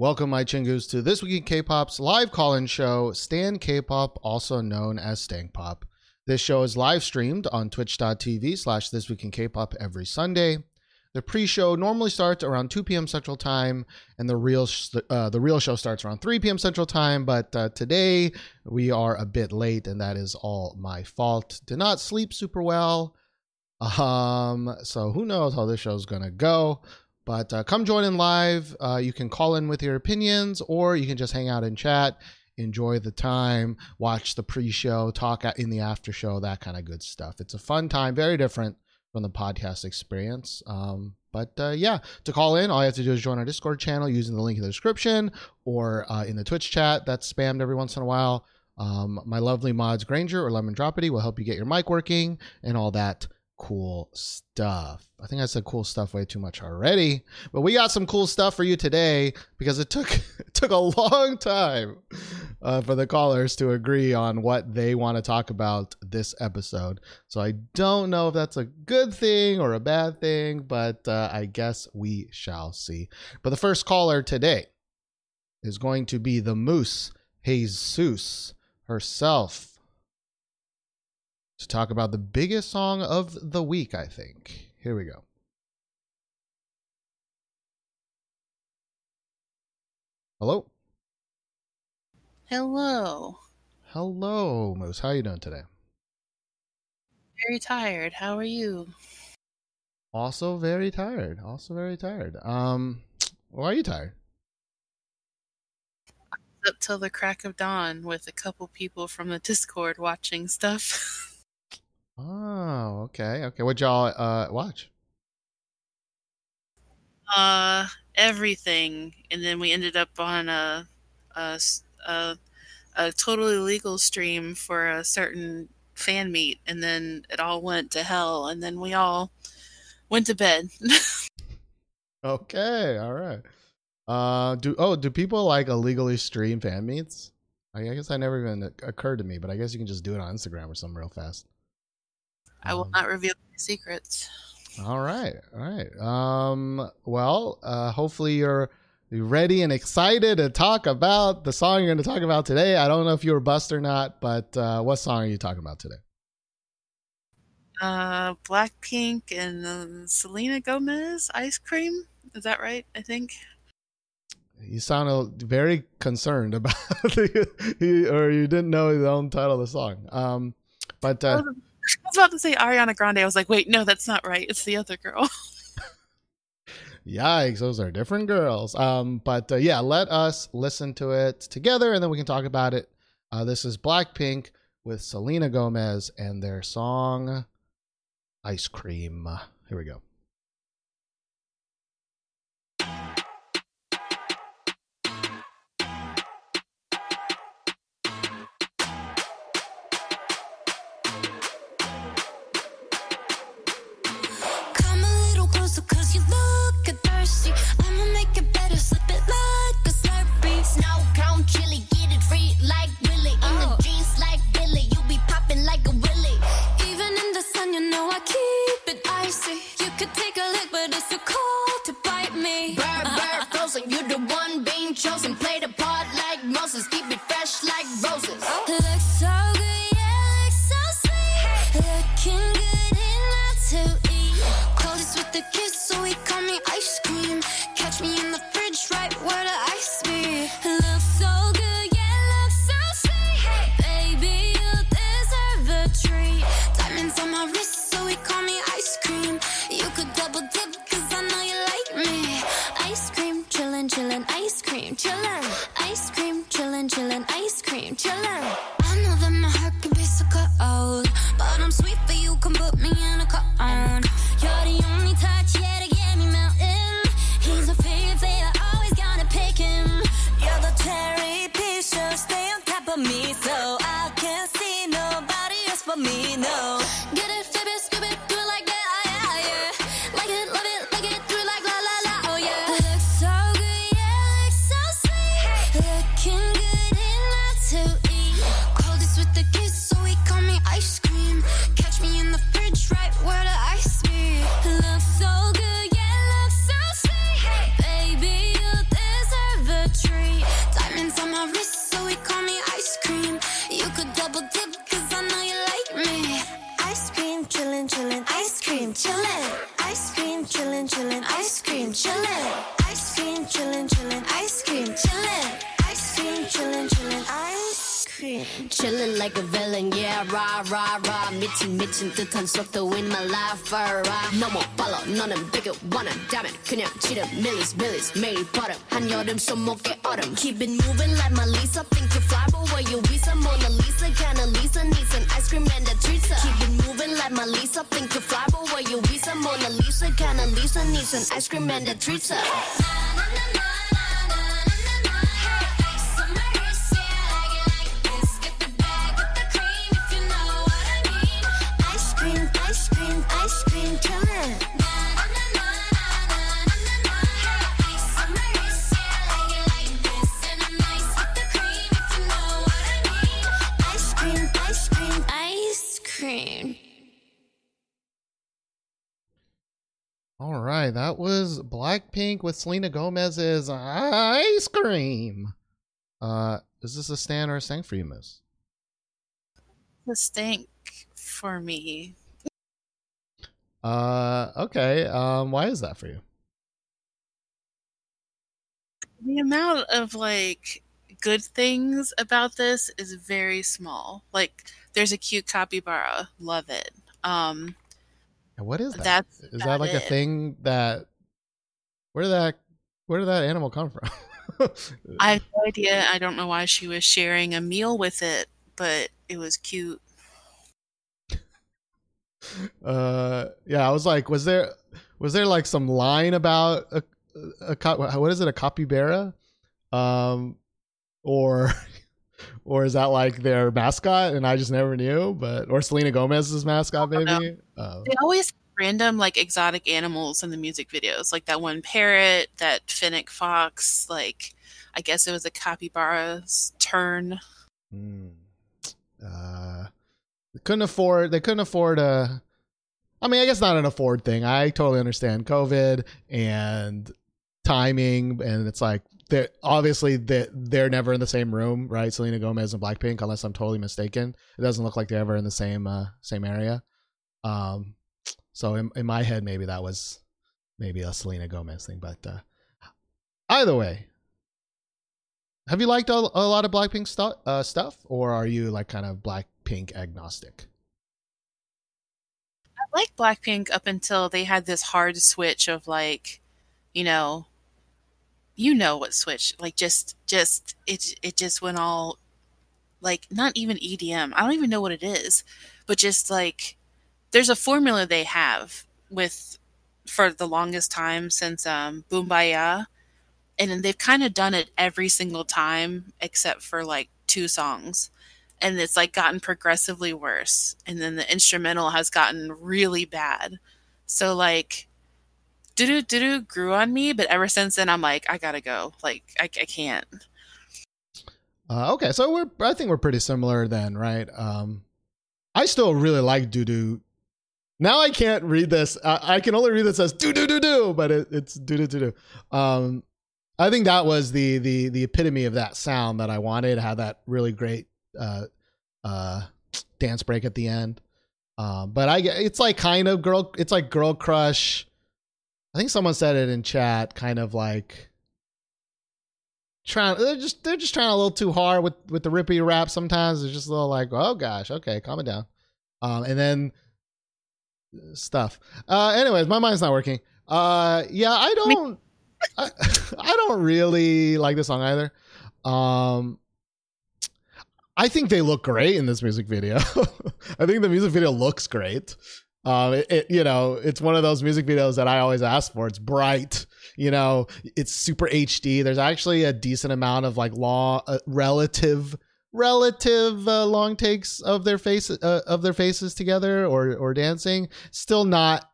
Welcome, my chingus, to this week in K-pop's live call-in show, Stan K-pop, also known as Stank Pop. This show is live streamed on twitch.tv slash this week in K-pop every Sunday. The pre-show normally starts around 2 p.m. Central Time, and the real sh- uh, the real show starts around 3 p.m. Central Time. But uh, today we are a bit late, and that is all my fault. Did not sleep super well, um, so who knows how this show is gonna go. But uh, come join in live. Uh, you can call in with your opinions, or you can just hang out and chat. Enjoy the time, watch the pre-show, talk in the after show, that kind of good stuff. It's a fun time, very different from the podcast experience. Um, but uh, yeah, to call in, all you have to do is join our Discord channel using the link in the description or uh, in the Twitch chat that's spammed every once in a while. Um, my lovely mods Granger or Lemon Droppity will help you get your mic working and all that cool stuff. I think I said cool stuff way too much already, but we got some cool stuff for you today because it took it took a long time uh, for the callers to agree on what they want to talk about this episode. So I don't know if that's a good thing or a bad thing, but uh, I guess we shall see. But the first caller today is going to be the Moose Jesus herself to talk about the biggest song of the week, I think. Here we go. Hello? Hello. Hello, Moose. How are you doing today? Very tired. How are you? Also very tired. Also very tired. Um, why are you tired? Up till the crack of dawn with a couple people from the Discord watching stuff. Oh, okay, okay. What y'all uh watch? Uh, everything, and then we ended up on a a a, a totally legal stream for a certain fan meet, and then it all went to hell, and then we all went to bed. okay, all right. Uh, do oh do people like illegally stream fan meets? I guess I never even occurred to me, but I guess you can just do it on Instagram or something real fast. I will um, not reveal my secrets. All right, all right. Um, well, uh, hopefully you're ready and excited to talk about the song you're going to talk about today. I don't know if you were bust or not, but uh, what song are you talking about today? Uh, Blackpink and uh, Selena Gomez, Ice Cream. Is that right? I think. You sounded very concerned about the, or you didn't know the own title of the song. Um, but uh, I was about to say Ariana Grande. I was like, wait, no, that's not right. It's the other girl. Yikes, those are different girls. Um, but uh, yeah, let us listen to it together and then we can talk about it. Uh, this is Blackpink with Selena Gomez and their song Ice Cream. Here we go. autumn, so more get autumn. Keep it moving like my Lisa. Think you fly, but where you visa? Mona Lisa, Can a Lisa needs an ice cream and a treat. Keep it moving like my Lisa. Think you fly, but where you visa? Mona Lisa, Can a Lisa needs an ice cream and a treat. Hey. Blackpink with Selena Gomez's Ice Cream. Uh, is this a stand or a stank for you, Miss? The stank for me. Uh, okay. Um, why is that for you? The amount of like good things about this is very small. Like there's a cute capybara, love it. Um And What is that? That's Is that like a thing that? Where did that? Where did that animal come from? I have no idea. I don't know why she was sharing a meal with it, but it was cute. uh, yeah, I was like, was there, was there like some line about a, a, what is it, a capybara, um, or, or is that like their mascot and I just never knew? But or Selena Gomez's mascot, maybe. They always random like exotic animals in the music videos, like that one parrot, that fennec fox. Like, I guess it was a capybara's turn. Hmm. Uh, they couldn't afford. They couldn't afford a. I mean, I guess not an afford thing. I totally understand COVID and timing, and it's like they're obviously they they're never in the same room, right? Selena Gomez and Blackpink, unless I'm totally mistaken. It doesn't look like they're ever in the same uh, same area. Um, so in in my head, maybe that was maybe a Selena Gomez thing, but uh, either way, have you liked a, a lot of Blackpink stu- uh, stuff, or are you like kind of Blackpink agnostic? I liked Blackpink up until they had this hard switch of like, you know, you know what switch like just just it it just went all like not even EDM. I don't even know what it is, but just like there's a formula they have with for the longest time since um Boombayah and then they've kind of done it every single time except for like two songs and it's like gotten progressively worse and then the instrumental has gotten really bad so like doo doo doo grew on me but ever since then i'm like i gotta go like i, I can't Uh, okay, so we're I think we're pretty similar then, right? Um, I still really like doo doo. Now I can't read this. I, I can only read this as do do do do, but it, it's do do do do. Um, I think that was the the the epitome of that sound that I wanted. Had that really great uh, uh, dance break at the end. Um, but I it's like kind of girl. It's like girl crush. I think someone said it in chat, kind of like trying they're just they're just trying a little too hard with with the rippy rap sometimes it's just a little like oh gosh okay calm it down um and then stuff. Uh anyways my mind's not working. Uh yeah i don't I, I don't really like this song either. Um i think they look great in this music video. I think the music video looks great. Um it, it you know it's one of those music videos that i always ask for. It's bright you know it's super hd there's actually a decent amount of like law uh, relative relative uh, long takes of their faces uh, of their faces together or or dancing. Still not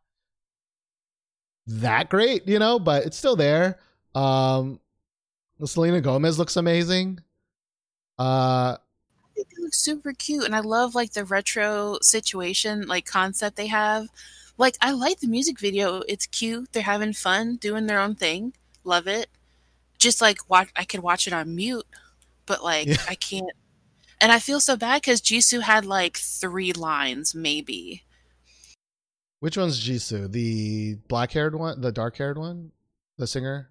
that great you know but it's still there. Um selena gomez looks amazing. Uh they look super cute and i love like the retro situation like concept they have. Like i like the music video. It's cute. They're having fun doing their own thing. Love it. Just like watch i could watch it on mute but like Yeah. i can't and i feel so bad because jisoo had like three lines maybe which one's jisoo the black haired one the dark haired one the singer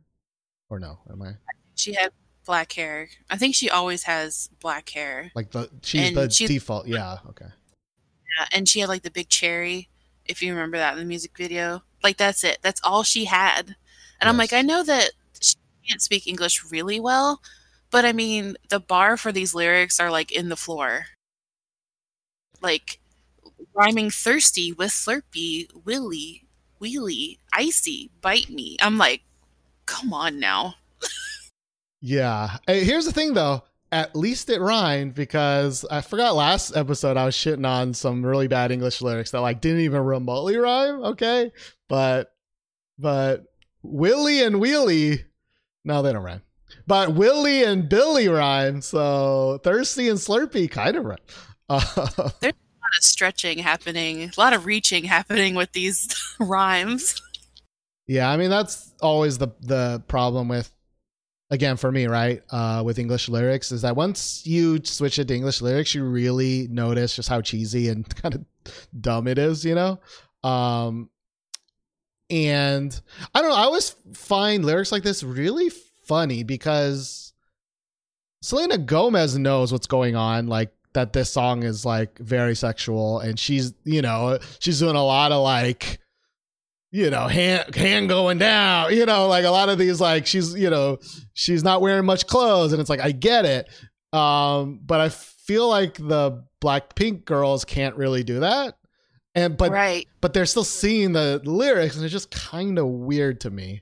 or no? Am I She had black hair. I think she always has black hair. like the she's And the she- default? Yeah. Okay. Yeah, and she had like the big cherry, if you remember that in the music video. Like that's it. That's all she had. And I'm like, I know that she can't speak English really well, but I mean, the bar for these lyrics are like in the floor. Like rhyming thirsty with slurpy, willy, wheelie, icy, bite me. I'm like, come on now. Yeah. Hey, here's the thing though. At least it rhymed because I forgot last episode I was shitting on some really bad English lyrics that like didn't even remotely rhyme. Okay. But but Willie and Wheelie, no, they don't rhyme. But Willie and Billy rhyme. So thirsty and slurpy kind of rhyme. Uh, A lot of stretching happening, a lot of reaching happening with these rhymes. Yeah, I mean that's always the the problem with again for me, right? Uh with English lyrics is that once you switch it to English lyrics, you really notice just how cheesy and kind of dumb it is, you know? Um and I don't know, I always find lyrics like this really funny because Selena Gomez knows what's going on, like that this song is like very sexual and she's, you know, she's doing a lot of like you know, hand hand going down, you know, like a lot of these like she's, you know, she's not wearing much clothes and it's like I get it. Um but I feel like the Blackpink girls can't really do that. And but right. but they're still seeing the lyrics and it's just kind of weird to me.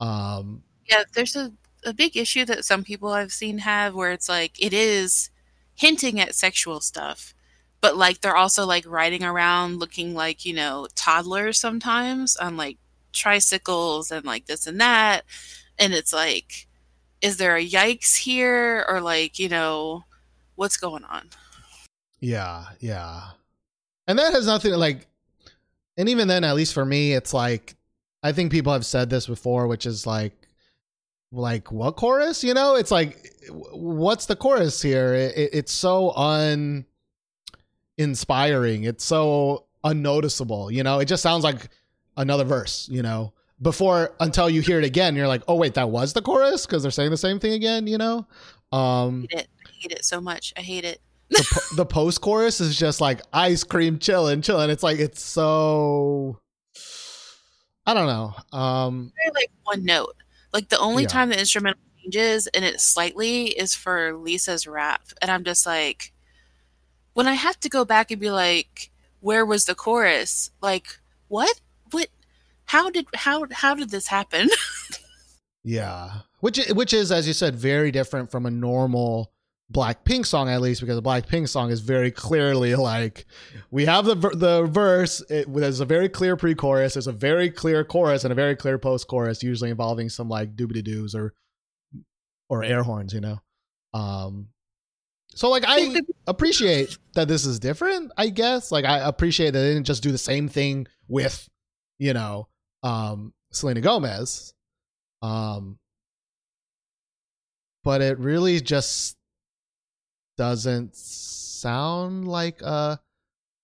Um Yeah, there's a, a big issue that some people I've seen have where it's like it is hinting at sexual stuff, but like they're also like riding around looking like, you know, toddlers sometimes on like tricycles and like this and that. And it's like, is there a yikes here? Or like, you know, what's going on? Yeah, yeah. And that has nothing like and even then at least for me it's like I think people have said this before which is like like what chorus, you know? It's like what's the chorus here? It, it- it's so un inspiring. It's so unnoticeable, you know? It just sounds like another verse, you know? Before until you hear it again, you're like, "Oh wait, that was the chorus because they're saying the same thing again," you know? Um I hate it. I hate it so much. I hate it. the, po- the post chorus is just like ice cream chilling chilling It's like it's so I don't know. Um very like one note. Like the only Yeah. time the instrumental changes and it slightly is for Lisa's rap. And I'm just like when I have to go back and be like, where was the chorus? Like, what? What how did how how did this happen? yeah. Which which is as you said very different from a normal Blackpink song at least because a Blackpink song is very clearly like we have the the verse it, there's a very clear pre-chorus there's a very clear chorus and a very clear post-chorus usually involving some like doobity doos or or air horns you know? Um so like I appreciate that this is different i guess. Like i appreciate that they didn't just do the same thing with you know um selena gomez. Um but it really just doesn't sound like a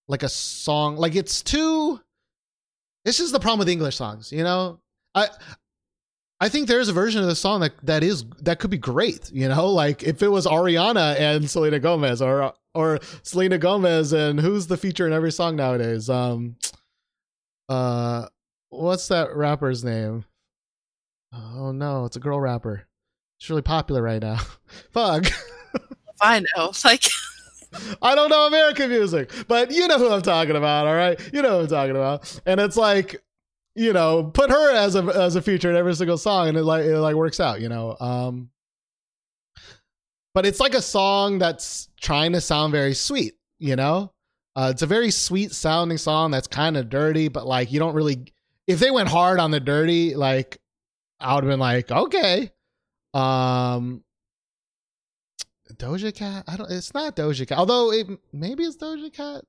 like a song like it's too this is the problem with english songs you know i I think there's a version of the song that that is that could be great, you know, like if it was Ariana and Selena Gomez or or Selena Gomez and who's the feature in every song nowadays? Um uh what's that rapper's name? Oh no, it's a girl rapper. It's really popular right now. Fuck. if I know. Like I don't know American music, but you know who I'm talking about, all right? You know who I'm talking about. And it's like, you know, put her as a as a feature in every single song and it like it like works out, you know. Um but it's like a song that's trying to sound very sweet, you know? Uh, it's a very sweet sounding song that's kind of dirty, but like you don't really if they went hard on the dirty, like I would have been like, okay. Um Doja Cat? I don't. It's not Doja Cat. Although it maybe it's Doja Cat.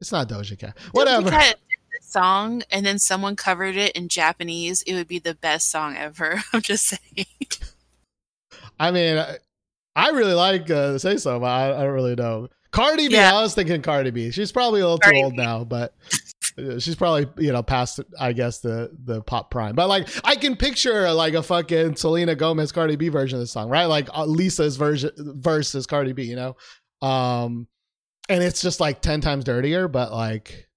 It's not Doja Cat. Whatever. Had this song and then someone covered it in Japanese, it would be the best song ever. I'm just saying. I mean, I, I really like uh, say so, but I, I don't really know. Cardi B. Yeah. I was thinking Cardi B. She's probably a little Cardi too old B. now, but She's probably you know past I guess the the pop prime, but like I can picture like a fucking Selena Gomez Cardi B version of the song, right? Like uh, Lisa's version versus Cardi B, you know, um, and it's just like ten times dirtier. But like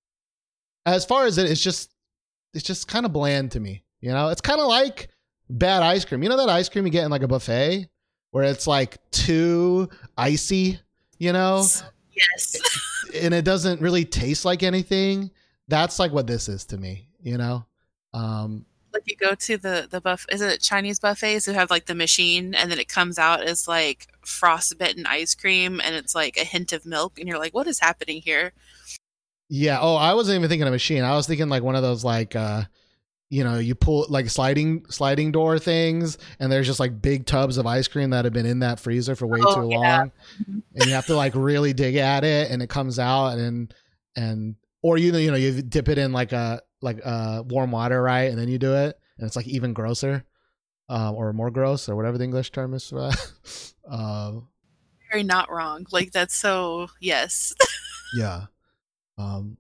as far as it, it's just it's just kind of bland to me, you know. It's kind of like bad ice cream. You know that ice cream you get in like a buffet where it's like too icy, you know, Yes. and it doesn't really taste like anything. That's like what this is to me, you know. Um, like you go to the the buff is it Chinese buffets who have like the machine and then it comes out as like frostbitten ice cream and it's like a hint of milk and you're like, what is happening here? yeah. Oh, I wasn't even thinking a machine. I was thinking like one of those like uh you know, you pull like sliding sliding door things and there's just like big tubs of ice cream that have been in that freezer for way Oh, too yeah. long. And you have to like really dig at it and it comes out and and or you know, you know, you dip it in like a like uh warm water, right? And then you do it and it's like even grosser. Um, or more gross or whatever the English term is for that. uh, Very not wrong. Like that's so yes. Yeah. Um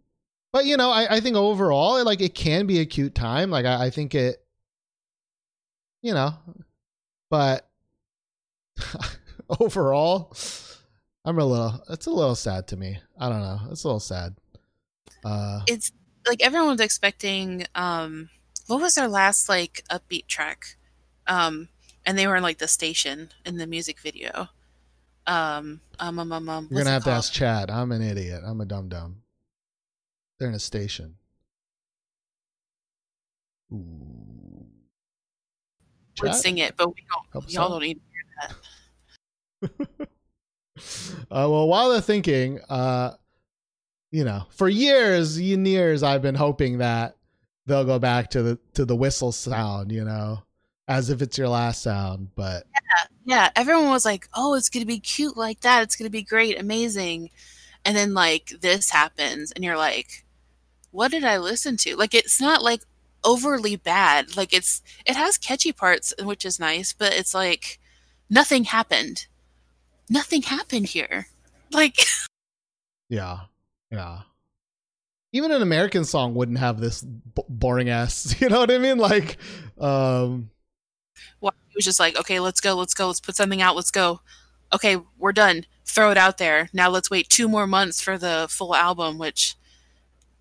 but you know, I, I think overall like it can be a cute time. Like I, I think it you know, but overall I'm a little it's a little sad to me. I don't know. It's a little sad. Uh it's like everyone was expecting um what was their last like upbeat track um and they were in like the station in the music video um um um um, um you're gonna have to ask chat. I'm an idiot. I'm a dumb dumb. They're in a station. Ooh. would Chad? sing it but we don't y'all don't need to hear that uh, well, while they're thinking, uh, you know, for years and years, I've been hoping that they'll go back to the to the whistle sound, you know, as if it's your last sound. But yeah everyone was like oh it's gonna be cute like that. It's gonna be great. Amazing. And then like this happens and you're like what did i listen to? Like it's not like overly bad. Like it's it has catchy parts which is nice but it's like nothing happened. Nothing happened here. Like yeah, yeah. Even an American song wouldn't have this b- boring ass. You know what I mean? Like, um, Well, he was just like, okay, let's go, let's go, let's put something out, let's go. Okay, we're done. Throw it out there. Now let's wait two more months for the full album, which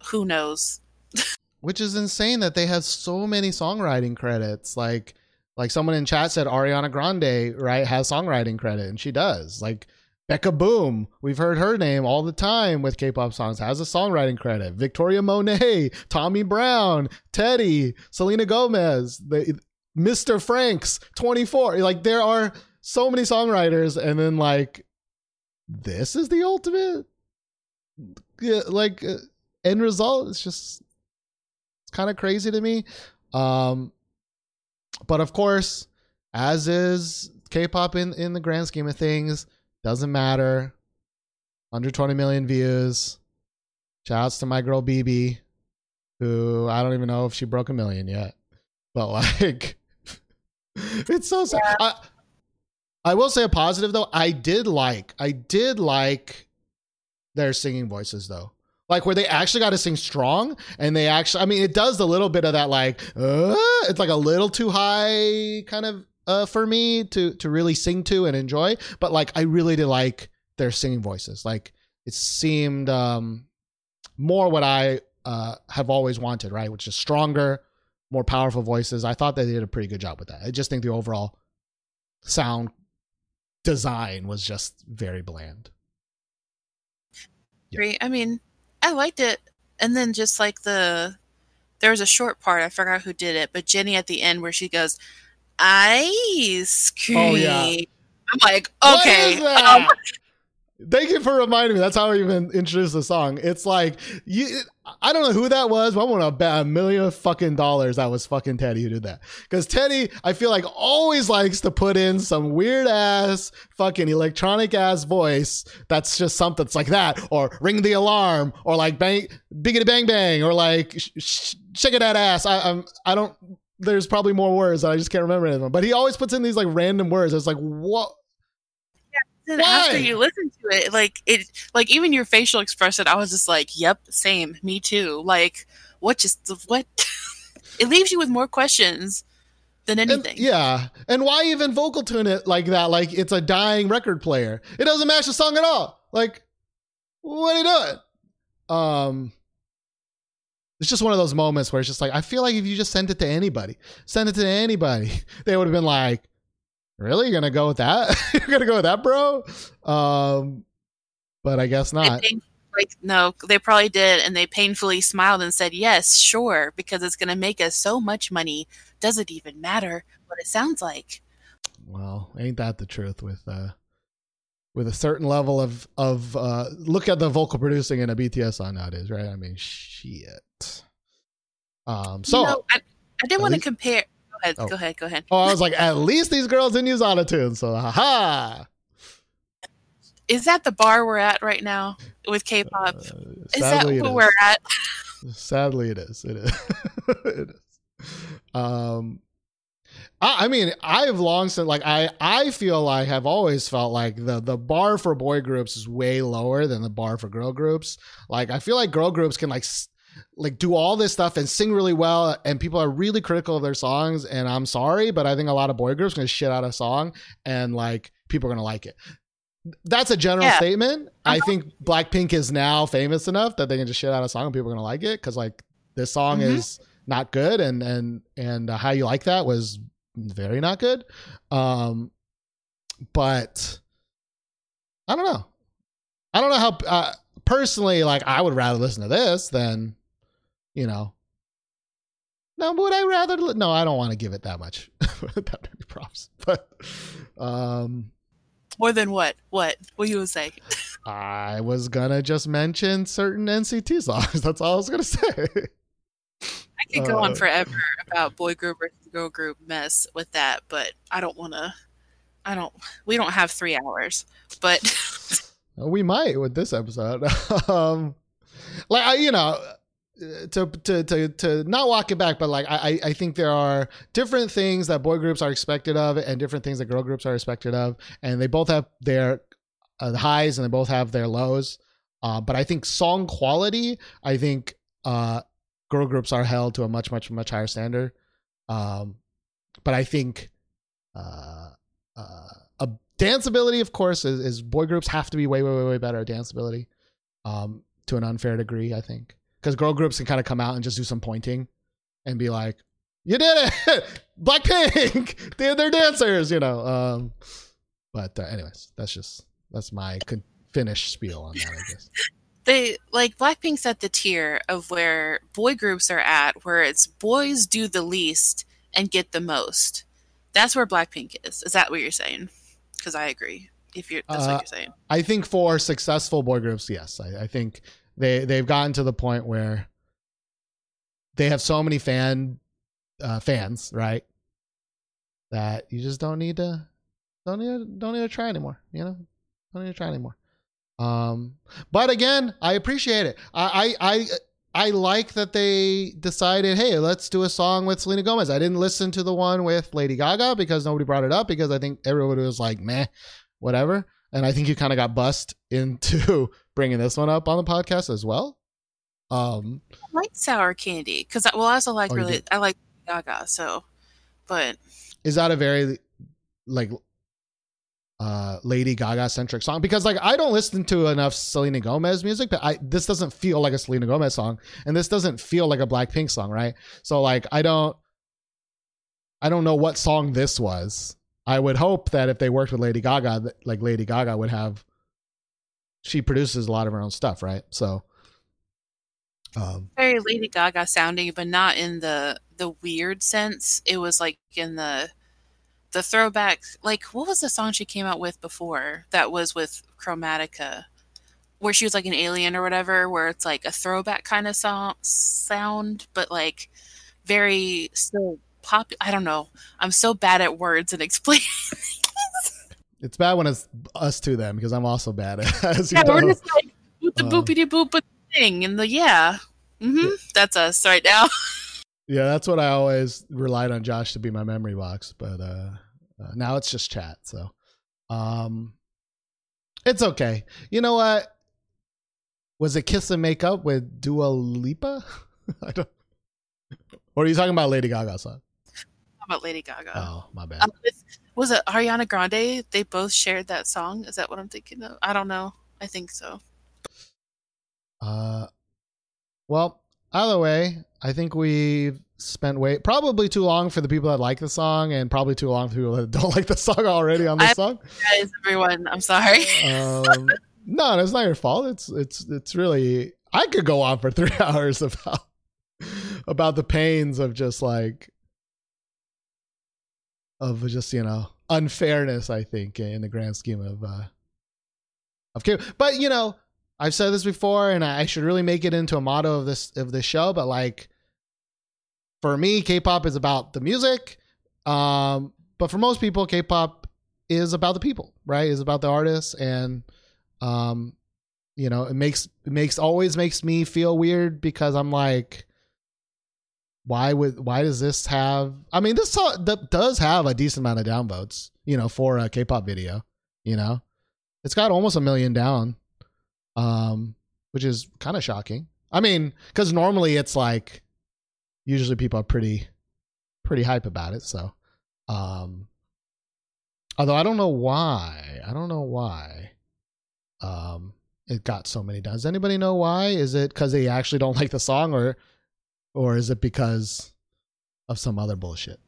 who knows? which is insane that they have so many songwriting credits. Like, like someone in chat said, Ariana Grande right has songwriting credit, and she does. Like Bekuh Boom, we've heard her name all the time with K-pop songs, has a songwriting credit. Victoria Monet, Tommy Brown, Teddy, Selena Gomez, the Mr. Franks, twenty four. Like there are so many songwriters, and then like this is the ultimate, like uh, end result. It's just it's kind of crazy to me. Um, but of course, as is K-pop in in the grand scheme of things, doesn't matter. 120 million views. Shouts to my girl BB, who I don't even know if she broke a million yet. But like, it's so sad. I, I will say a positive though. I did like, I did like their singing voices though. Like where they actually got to sing strong, and they actually, I mean, it does a little bit of that like, uh, it's like a little too high kind of uh, for me to to really sing to and enjoy. But like, I really did like their singing voices. Like it seemed um, more what I uh, have always wanted, right? Which is stronger, more powerful voices. I thought they did a pretty good job with that. I just think the overall sound design was just very bland. Yeah. I mean, I liked it. And then just like the there was a short part, I forgot who did it, but Jennie at the end where she goes, Ice cream. Oh, yeah. I'm like, okay. um, Thank you for reminding me. That's how I even introduced the song. It's like you. I don't know who that was, but I'm gonna bet a million fucking dollars that was fucking Teddy who did that. Because Teddy, I feel like always likes to put in some weird ass fucking electronic ass voice. That's just something that's like that, or ring the alarm, or like bang, biggity bang bang, or like sh- sh- shake it that ass. I, I'm. I don't. There's probably more words that I just can't remember any of them. But he always puts in these like random words. It's like what Then after you listen to it, like it, like even your facial expression, I was just like, "Yep, same, me too." Like, what just what? it leaves you with more questions than anything. And, yeah, and why even vocal tune it like that? Like it's a dying record player. It doesn't match the song at all. Like, what are you doing? Um, it's just one of those moments where it's just like I feel like if you just sent it to anybody, send it to anybody, they would have been like, "Really, you're gonna go with that? you're gonna go with that, bro?" Um, but I guess not. like no, they probably did, and they painfully smiled and said, "Yes, sure," because it's gonna make us so much money. Does it even matter what it sounds like? Well, ain't that the truth with uh with a certain level of of uh look at the vocal producing in a BTS song nowadays, right? I mean, shit. Um, so you know, I, I didn't want to compare. Go ahead, oh. go ahead, go ahead. Oh, I was like, at least these girls didn't use autotune, so haha. Is that the bar we're at right now with K-pop? Uh, is that where is. we're at? Sadly, it is. It is. it is. Um, I, I mean, I've long said like I I feel like I've always felt like the the bar for boy groups is way lower than the bar for girl groups. Like I feel like girl groups can like like do all this stuff and sing really well and people are really critical of their songs and i'm sorry but i think a lot of boy groups are gonna shit out a song and like people are gonna like it that's a general yeah. statement uh-huh. i think blackpink is now famous enough that they can just shit out a song and people are gonna like it because like this song mm-hmm. is not good and and and uh, how you like that was very not good um but i don't know i don't know how uh, personally like i would rather listen to this than you know. No, would I rather? No, I don't want to give it that much, that many props. But um, more than what? What? What you would say? I was gonna just mention certain NCT songs. That's all I was gonna say. I could go uh, on forever about boy group versus girl group mess with that, but I don't want to. I don't. We don't have three hours, but we might with this episode. um, like I you know, to to to to not walk it back, but like I I think there are different things that boy groups are expected of, and different things that girl groups are expected of, and they both have their uh, highs and they both have their lows. Uh, but I think song quality, I think uh, girl groups are held to a much much much higher standard. Um, but I think uh, uh, a danceability, of course, is, is boy groups have to be way way way way better at danceability. Um, to an unfair degree, I think because girl groups can kind of come out and just do some pointing and be like, "You did it, Blackpink! they're, they're dancers," you know. Um, but uh, anyways, that's just that's my con- finished spiel on that. I guess they like Blackpink's at the tier of where boy groups are at, where it's boys do the least and get the most. That's where Blackpink is. Is that what you're saying? Because I agree. If you're that's uh, what you're saying. I think for successful boy groups, yes. I, I think they they've gotten to the point where they have so many fan uh, fans, right? That you just don't need to don't need to, don't need to try anymore. You know, don't need to try anymore. Um, but again, I appreciate it. I I I, I like that they decided, hey, let's do a song with Selena Gomez. I didn't listen to the one with Lady Gaga because nobody brought it up because I think everybody was like, meh, whatever. And I think you kind of got bust into bringing this one up on the podcast as well. Um, I like sour candy because well, I also like oh, really I like Gaga. So, but is that a very like uh Lady Gaga centric song? Because like I don't listen to enough Selena Gomez music, but I this doesn't feel like a Selena Gomez song, and this doesn't feel like a Blackpink song, right? So like I don't I don't know what song this was. I would hope that if they worked with Lady Gaga, like Lady Gaga would have she produces a lot of her own stuff, right? So um, very Lady Gaga sounding, but not in the the weird sense. It was like in the the throwback. Like what was the song she came out with before that was with Chromatica, where she was like an alien or whatever, where it's like a throwback kind of song sound, but like very still pop. I don't know. I'm so bad at words and explaining. It's bad when it's us to them because I'm also bad at as Yeah, we're just like boop the uh, boopity boop thing and the yeah. Mm-hmm. Yeah. That's us right now. yeah, that's what I always relied on Josh to be my memory box, but uh, uh, now it's just chat. So, um, It's okay. You know what? Was it Kiss and Make Up with Dua Lipa? I don't. Or are you talking about Lady Gaga song? About Lady Gaga? Oh, my bad. Um, was it Ariana Grande? They both shared that song. Is that what I'm thinking of? I don't know. I think so. Uh, well, either way, I think we've spent way probably too long for the people that like the song, and probably too long for people that don't like the song already on this I- song. Guys, everyone, I'm sorry. Um, no, it's not your fault. It's it's it's really. I could go on for three hours about about the pains of just like of just you know unfairness. I think in the grand scheme of uh of K. But you know, I've said this before, and I should really make it into a motto of this of this show. But like, for me, K-pop is about the music. Um, but for most people, K-pop is about the people, right? Is about the artists, and um, you know, it makes it makes always makes me feel weird because I'm like, why would why does this have? I mean, this does have a decent amount of downvotes, you know, for a K-pop video. You know, it's got almost a million down, um, which is kind of shocking. I mean, because normally it's like, usually people are pretty, pretty hype about it. So, um, although I don't know why, I don't know why, um, it got so many. Does anybody know why? Is it because they actually don't like the song, or, or is it because of some other bullshit?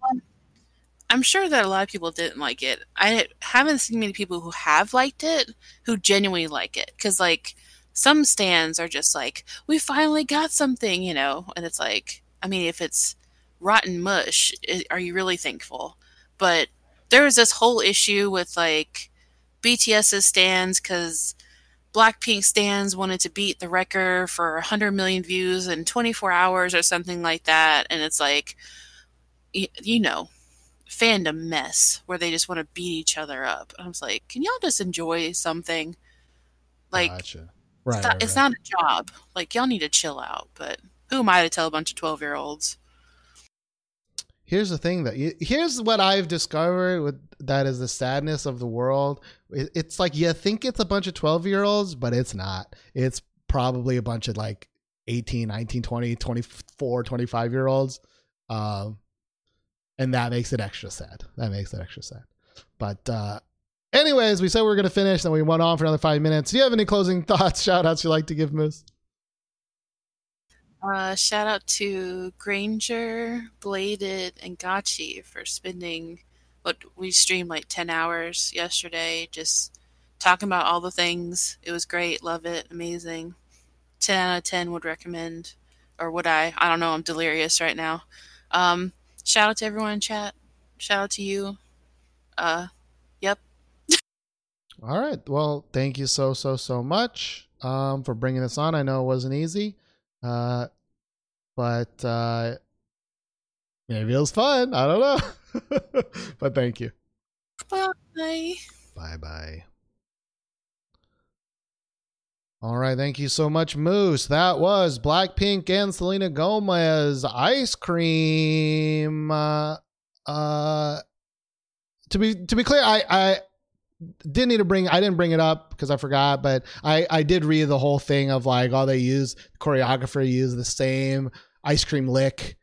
I'm sure that a lot of people didn't like it. I haven't seen many people who have liked it who genuinely like it because like some stands are just like we finally got something, you know, and it's like I mean if it's rotten mush, i are you really thankful? But there was this whole issue with like BTS's stands because Blackpink stands wanted to beat the record for 100 million views in 24 hours or something like that, and it's like y- you know fandom mess where they just want to beat each other up. I was like, can y'all just enjoy something? Like, gotcha. right, it's, not, right, it's right. not a job. Like, y'all need to chill out. But who am I to tell a bunch of 12 year olds? here's the thing that you, here's what I've discovered with that is the sadness of the world. It, it's like you think it's a bunch of 12 year olds, but it's not. It's probably a bunch of like 18, 19, 20, 24, 25 year olds. Um, and that makes it extra sad. That makes it extra sad. But, uh, anyways, we said we were going to finish, then we went on for another five minutes. Do you have any closing thoughts, shout outs you'd like to give, Moose? Uh, shout out to Granger, Bladed, and Gotchi for spending what we streamed like 10 hours yesterday just talking about all the things. It was great. Love it. Amazing. 10 out of 10 would recommend. Or would I? I don't know. I'm delirious right now. Um, shout out to everyone in chat. Shout out to you. Uh, yep. All right. Well, thank you so so so much um, for bringing this on. I know it wasn't easy, uh, but uh, maybe it was fun. I don't know, but thank you. Bye. Bye bye. All right, thank you so much, Moose. That was Blackpink and Selena Gomez ice cream. Uh, uh, to be to be clear, I I didn't need to bring I didn't bring it up because I forgot, but I I did read the whole thing of like all they use choreographer used the same ice cream lick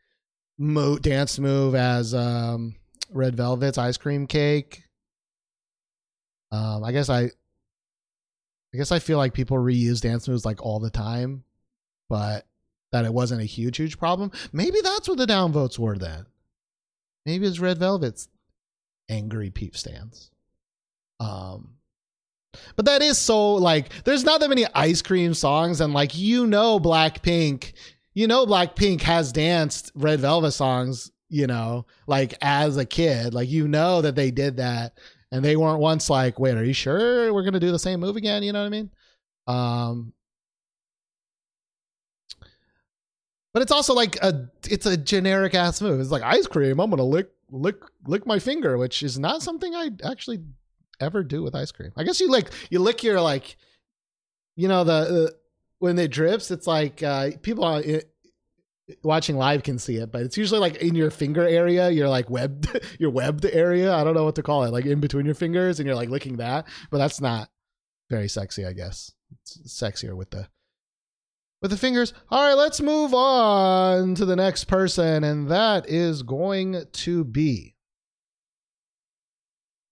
mo- dance move as um Red Velvet's ice cream cake. Um, I guess I I guess I feel like people reuse dance moves like all the time, but that it wasn't a huge huge problem. Maybe that's what the downvotes were then. Maybe it's Red Velvet's angry peep stands. Um, but that is so like there's not that many ice cream songs, and like you know, Blackpink, you know, Blackpink has danced Red Velvet songs, you know, like as a kid, like you know that they did that, and they weren't once like, wait, are you sure we're gonna do the same move again? You know what I mean? Um, but it's also like a it's a generic ass move. It's like ice cream. I'm gonna lick lick lick my finger, which is not something I actually ever do with ice cream. I guess you like you lick your like, you know the, the when it drips. It's like uh, people are, watching live can see it, but it's usually like in your finger area, your like webbed your webbed area. I don't know what to call it, like in between your fingers, and you're like licking that. But that's not very sexy, I guess. It's sexier with the with the fingers. All right, let's move on to the next person, and that is going to be.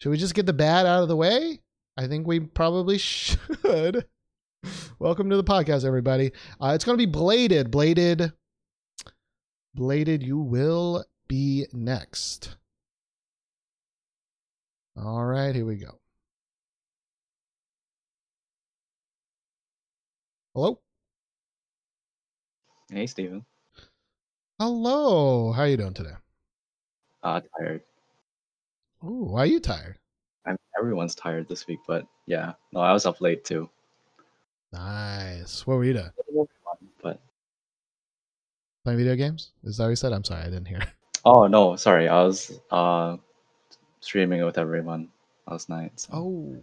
Should we just get the bad out of the way? I think we probably should. Welcome to the podcast, everybody. Uh, it's going to be bladed, bladed, bladed. You will be next. All right, here we go. Hello. Hey, Steven. Hello. How you doing today? Uh, tired. Oh, why are you tired? I mean, everyone's tired this week, but yeah, no, I was up late too. Nice. What were you doing? But Playing video games? Is that what you said? I'm sorry, I didn't hear. oh no, sorry, I was uh streaming with everyone last night. So. Oh.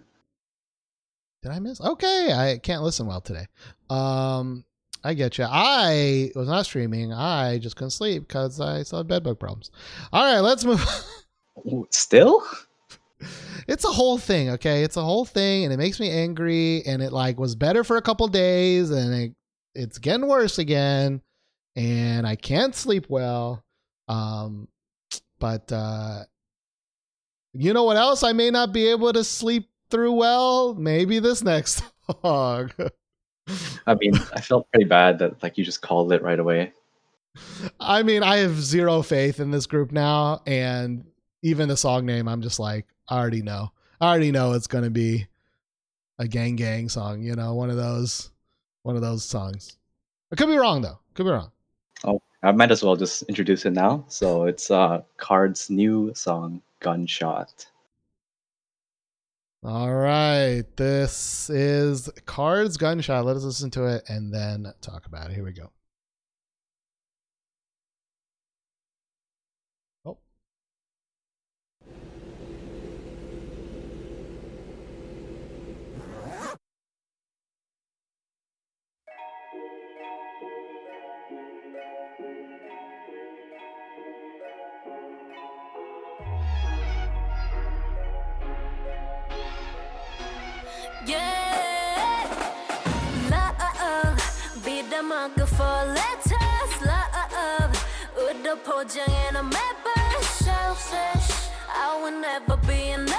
Did I miss? Okay, I can't listen well today. Um, I get you. I was not streaming. I just couldn't sleep because I still had bedbug problems. All right, let's move. Still? it's a whole thing okay it's a whole thing and it makes me angry and it like was better for a couple days and it, it's getting worse again and i can't sleep well um but uh you know what else? I may not be able to sleep through well maybe this next song I mean, I felt pretty bad that like you just called it right away. i mean i have zero faith in this group now and even the song name i'm just like i already know. I already know it's gonna be a gang gang song you know one of those one of those songs. I could be wrong though. Could be wrong Oh, I might as well just introduce it now. So it's uh KARD's new song, Gunshot. all right this is KARD's gunshot let us listen to it and then talk about it here we go 우도 포장해놓은 매번 selfish. I will never be enough.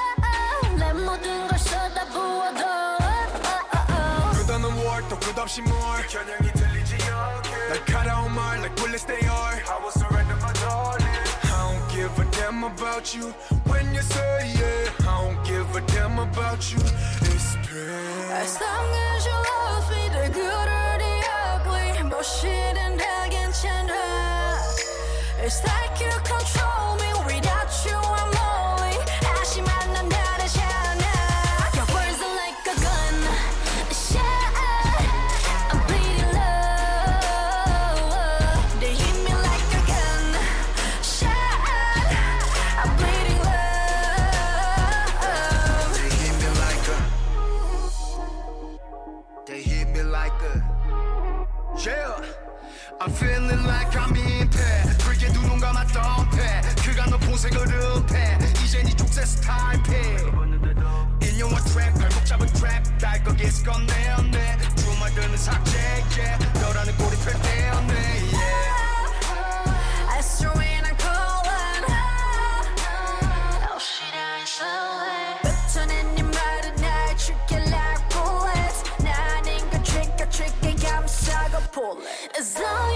내 모든 걸 쏟아부어도. 끝없는 war 또 끝없이 more 겨냥이 들리지 않게 날카로운 말 like bullets they are I will surrender my darling I don't give a damn about you when you say yeah I don't give a damn about you it's pain As long as you love me, the good or the ugly, 무엇이든 다 괜찮아. It's like you control me, 날 거기서 꺼내었네 주말드는 삭제 yeah 너라는 꼬리표 떼었네 yeah I swear I'm calling. Oh shit, I ain't slowing. 뱉어낸 네 말은 날 죽게 like bullets. 나는 그 trigger trigger 감싸고 pull it. As long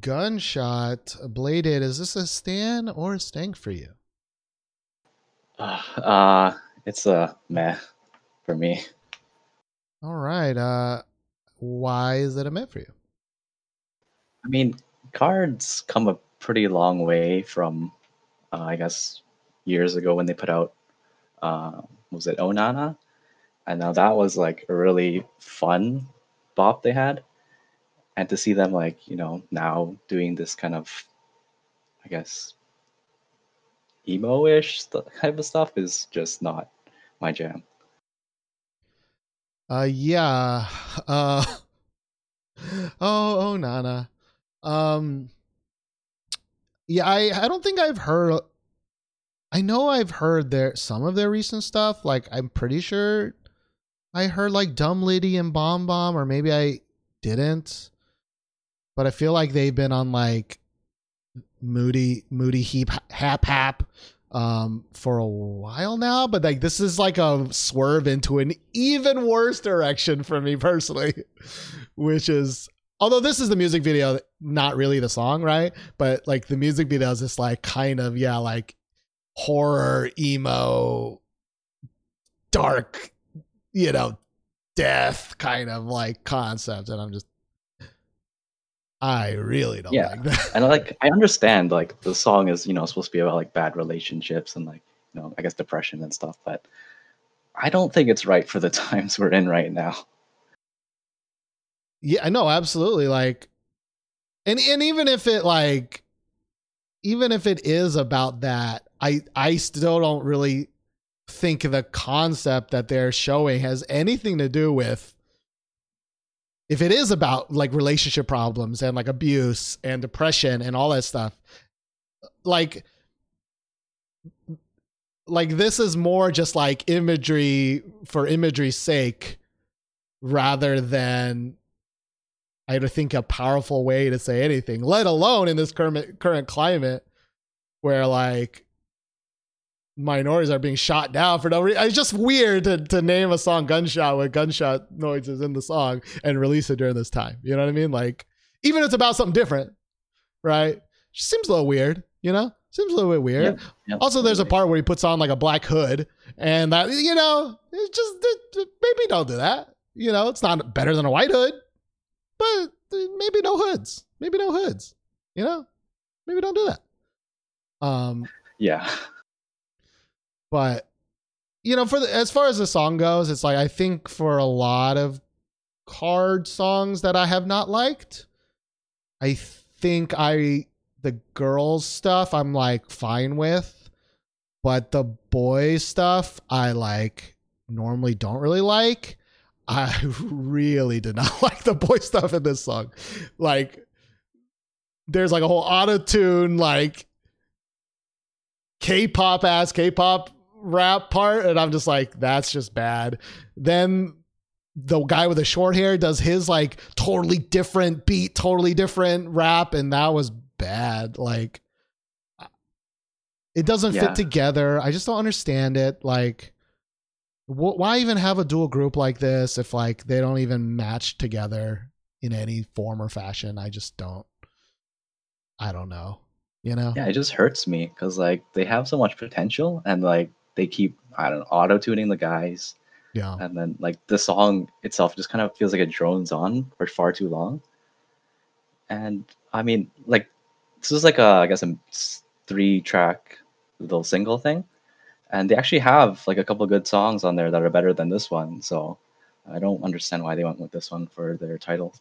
Gunshot. Bladed, is this a Stan or a Stank for you? Uh, it's a meh for me. All right. Uh why is it a meh for you? I mean, KARD's come a pretty long way from, uh, I guess, years ago when they put out, uh, was it Onana? And now that was like a really fun bop they had. And to see them like, you know, now doing this kind of, I guess, emo-ish type of stuff is just not my jam. Uh yeah. Uh Oh, oh Nana. Um Yeah, I I don't think I've heard I know I've heard their some of their recent stuff. Like I'm pretty sure I heard like Dumb Litty and Bomb Bomb or maybe I didn't. But I feel like they've been on like Moody Moody Heap Hap Hap um for a while now but like this is like a swerve into an even worse direction for me personally which is although this is the music video not really the song right? But like the music video is just like kind of yeah like horror emo dark you know death kind of like concept and i'm just i really don't Yeah. like that and like I understand like the song is you know supposed to be about like bad relationships and like you know I guess depression and stuff, but I don't think it's right for the times we're in right now. Yeah, I know, absolutely. Like, and and even if it like, even if it is about that, I I still don't really think the concept that they're showing has anything to do with. If it is about like relationship problems and like abuse and depression and all that stuff, like, like this is more just like imagery for imagery's sake, rather than I think a powerful way to say anything, let alone in this current current climate where like minorities are being shot down for no reason. It's just weird to, to name a song gunshot with gunshot noises in the song and release it during this time. You know what I mean? Like even if it's about something different, right? Just seems a little weird, you know? Seems a little bit weird. Yep, yep, Also, there's a part where he puts on like a black hood, and that you know, it's just it- maybe don't do that. You know, it's not better than a white hood, but uh, maybe no hoods. Maybe no hoods. You know, maybe don't do that. Um, Yeah. but you know, for the, as far as the song goes, it's like I think for a lot of KARD songs that I have not liked, I think I the girls stuff I'm like fine with, but the boys stuff I like normally don't really like. I really did not like the boy stuff in this song. Like there's like a whole auto tune like K-pop ass K-pop rap part, and I'm just like, that's just bad. Then the guy with the short hair does his like totally different beat, totally different rap, and that was bad. Like, it doesn't Yeah. fit together. I just don't understand it. Like, wh- why even have a dual group like this if like they don't even match together in any form or fashion? I just don't. I don't know. You know? Yeah, it just hurts me because like they have so much potential and like they keep I don't know auto tuning the guys Yeah. and then like the song itself just kind of feels like it drones on for far too long. And I mean, like this is like a I guess a three track little single thing, and they actually have like a couple good songs on there that are better than this one. So I don't understand why they went with this one for their title.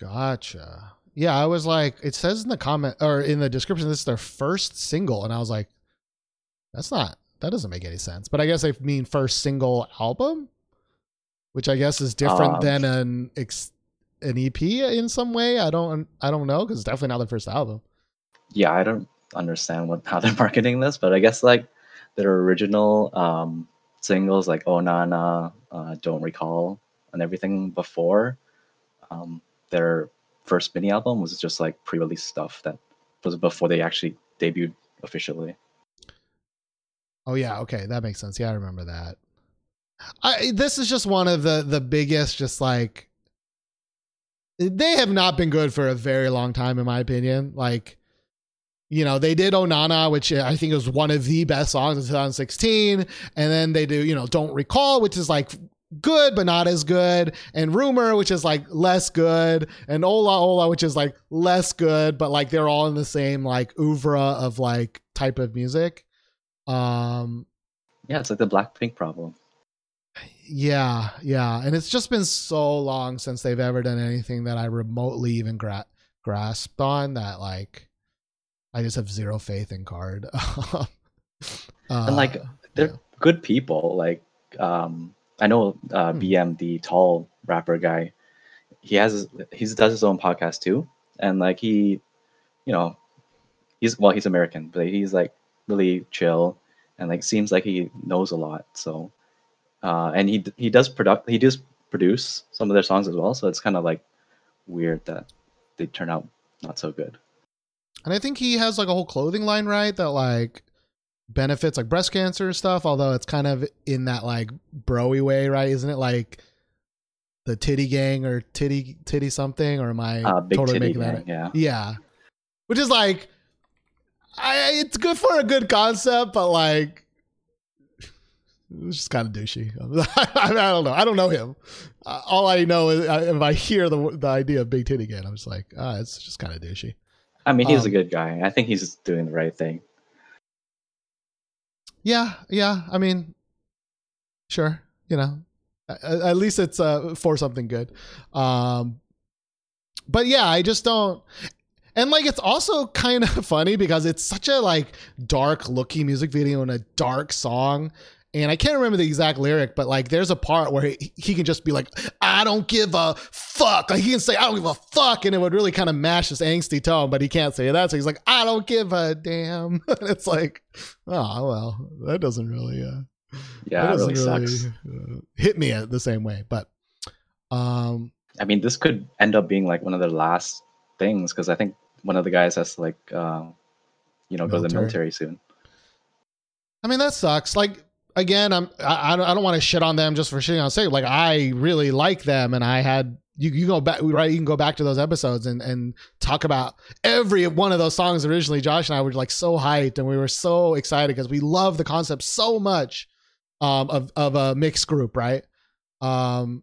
Gotcha. Yeah, I was like, it says in the comment or in the description, this is their first single, and I was like, that's not that doesn't make any sense. But I guess they mean first single album, which I guess is different Um, than an ex, an EP in some way. I don't I don't know because it's definitely not their first album. yeah, I don't understand what how they're marketing this, but I guess like their original um, singles like Oh Nana, uh, Don't Recall, and everything before um, their first mini album was just like pre-release stuff that was before they actually debuted officially. Oh yeah, okay, that makes sense. Yeah, I remember that. I this is just one of the the biggest just like they have not been good for a very long time, in my opinion. Like, you know, they did Onana, which eh, I think was one of the best songs in 2016. And then they do, you know, Don't Recall, which is like good, but not as good. And Rumor, which is like less good. And Hola Hola, which is like less good, but like they're all in the same like oeuvre of like type of music. Um, Yeah, it's like the Blackpink problem. yeah, yeah. And it's just been so long since they've ever done anything that I remotely even gra- grasped on that like I just have zero faith in KARD. uh, and like they're yeah. good people. Like um, I know uh, Hmm. BM, the tall rapper guy. He has he does his own podcast too, and like he, you know, he's well he's American, but he's like really chill and like seems like he knows a lot. So, uh, and he he does product he does produce some of their songs as well. So it's kind of like weird that they turn out not so good. And I think he has like a whole clothing line, right? That like benefits like breast cancer stuff, although it's kind of in that like broy way, right? Isn't it like the titty gang or titty titty something? Or am I Uh, totally making that yeah. Yeah. Which is like I it's good for a good concept, but like it's just kind of douchey. I, don't know. I don't know him. Uh, all I know is I, if I hear the the idea of big titty again, I'm just like, ah, it's just kind of douchey. I mean, he's a Um, good guy. I think he's doing the right thing. Yeah, yeah. I mean, sure. You know, at, at least it's uh, for something good. Um, but yeah, I just don't. And like, it's also kind of funny because it's such a like dark looking music video and a dark song. And I can't remember the exact lyric, but like, there's a part where he, he can just be like, "I don't give a fuck." Like he can say, "I don't give a fuck," and it would really kind of mash this angsty tone. But he can't say that, so he's like, "I don't give a damn." and it's like, oh well, that doesn't really, uh, Yeah, that really uh, hit me the same way. But, um, I mean, this could end up being like one of the last things because I think one of the guys has to like, uh, you know, go to the Military. military soon. I mean, that sucks. Like again, I'm I, I don't, I don't want to shit on them just for shitting on sake. Like I really like them, and I had you you go back right. You can go back to those episodes and and talk about every one of those songs. Originally, Josh and I were like so hyped, and we were so excited because we love the concept so much um, of of a mixed group, right? Um,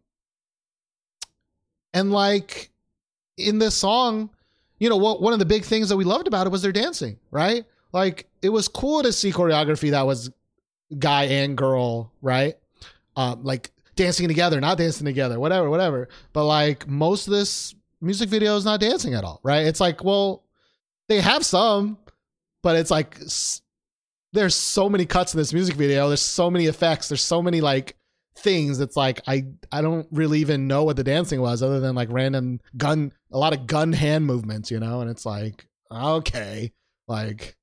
and like in this song, you know, what one of the big things that we loved about it was their dancing, right? Like it was cool to see choreography that was guy and girl, right? Um, like dancing together, not dancing together, whatever, whatever. But like most of this music video is not dancing at all, right? It's like, well, they have some, but it's like s- there's so many cuts in this music video. There's so many effects. There's so many like things. It's like I I don't really even know what the dancing was other than like random gun, a lot of gun hand movements, you know. And it's like okay, like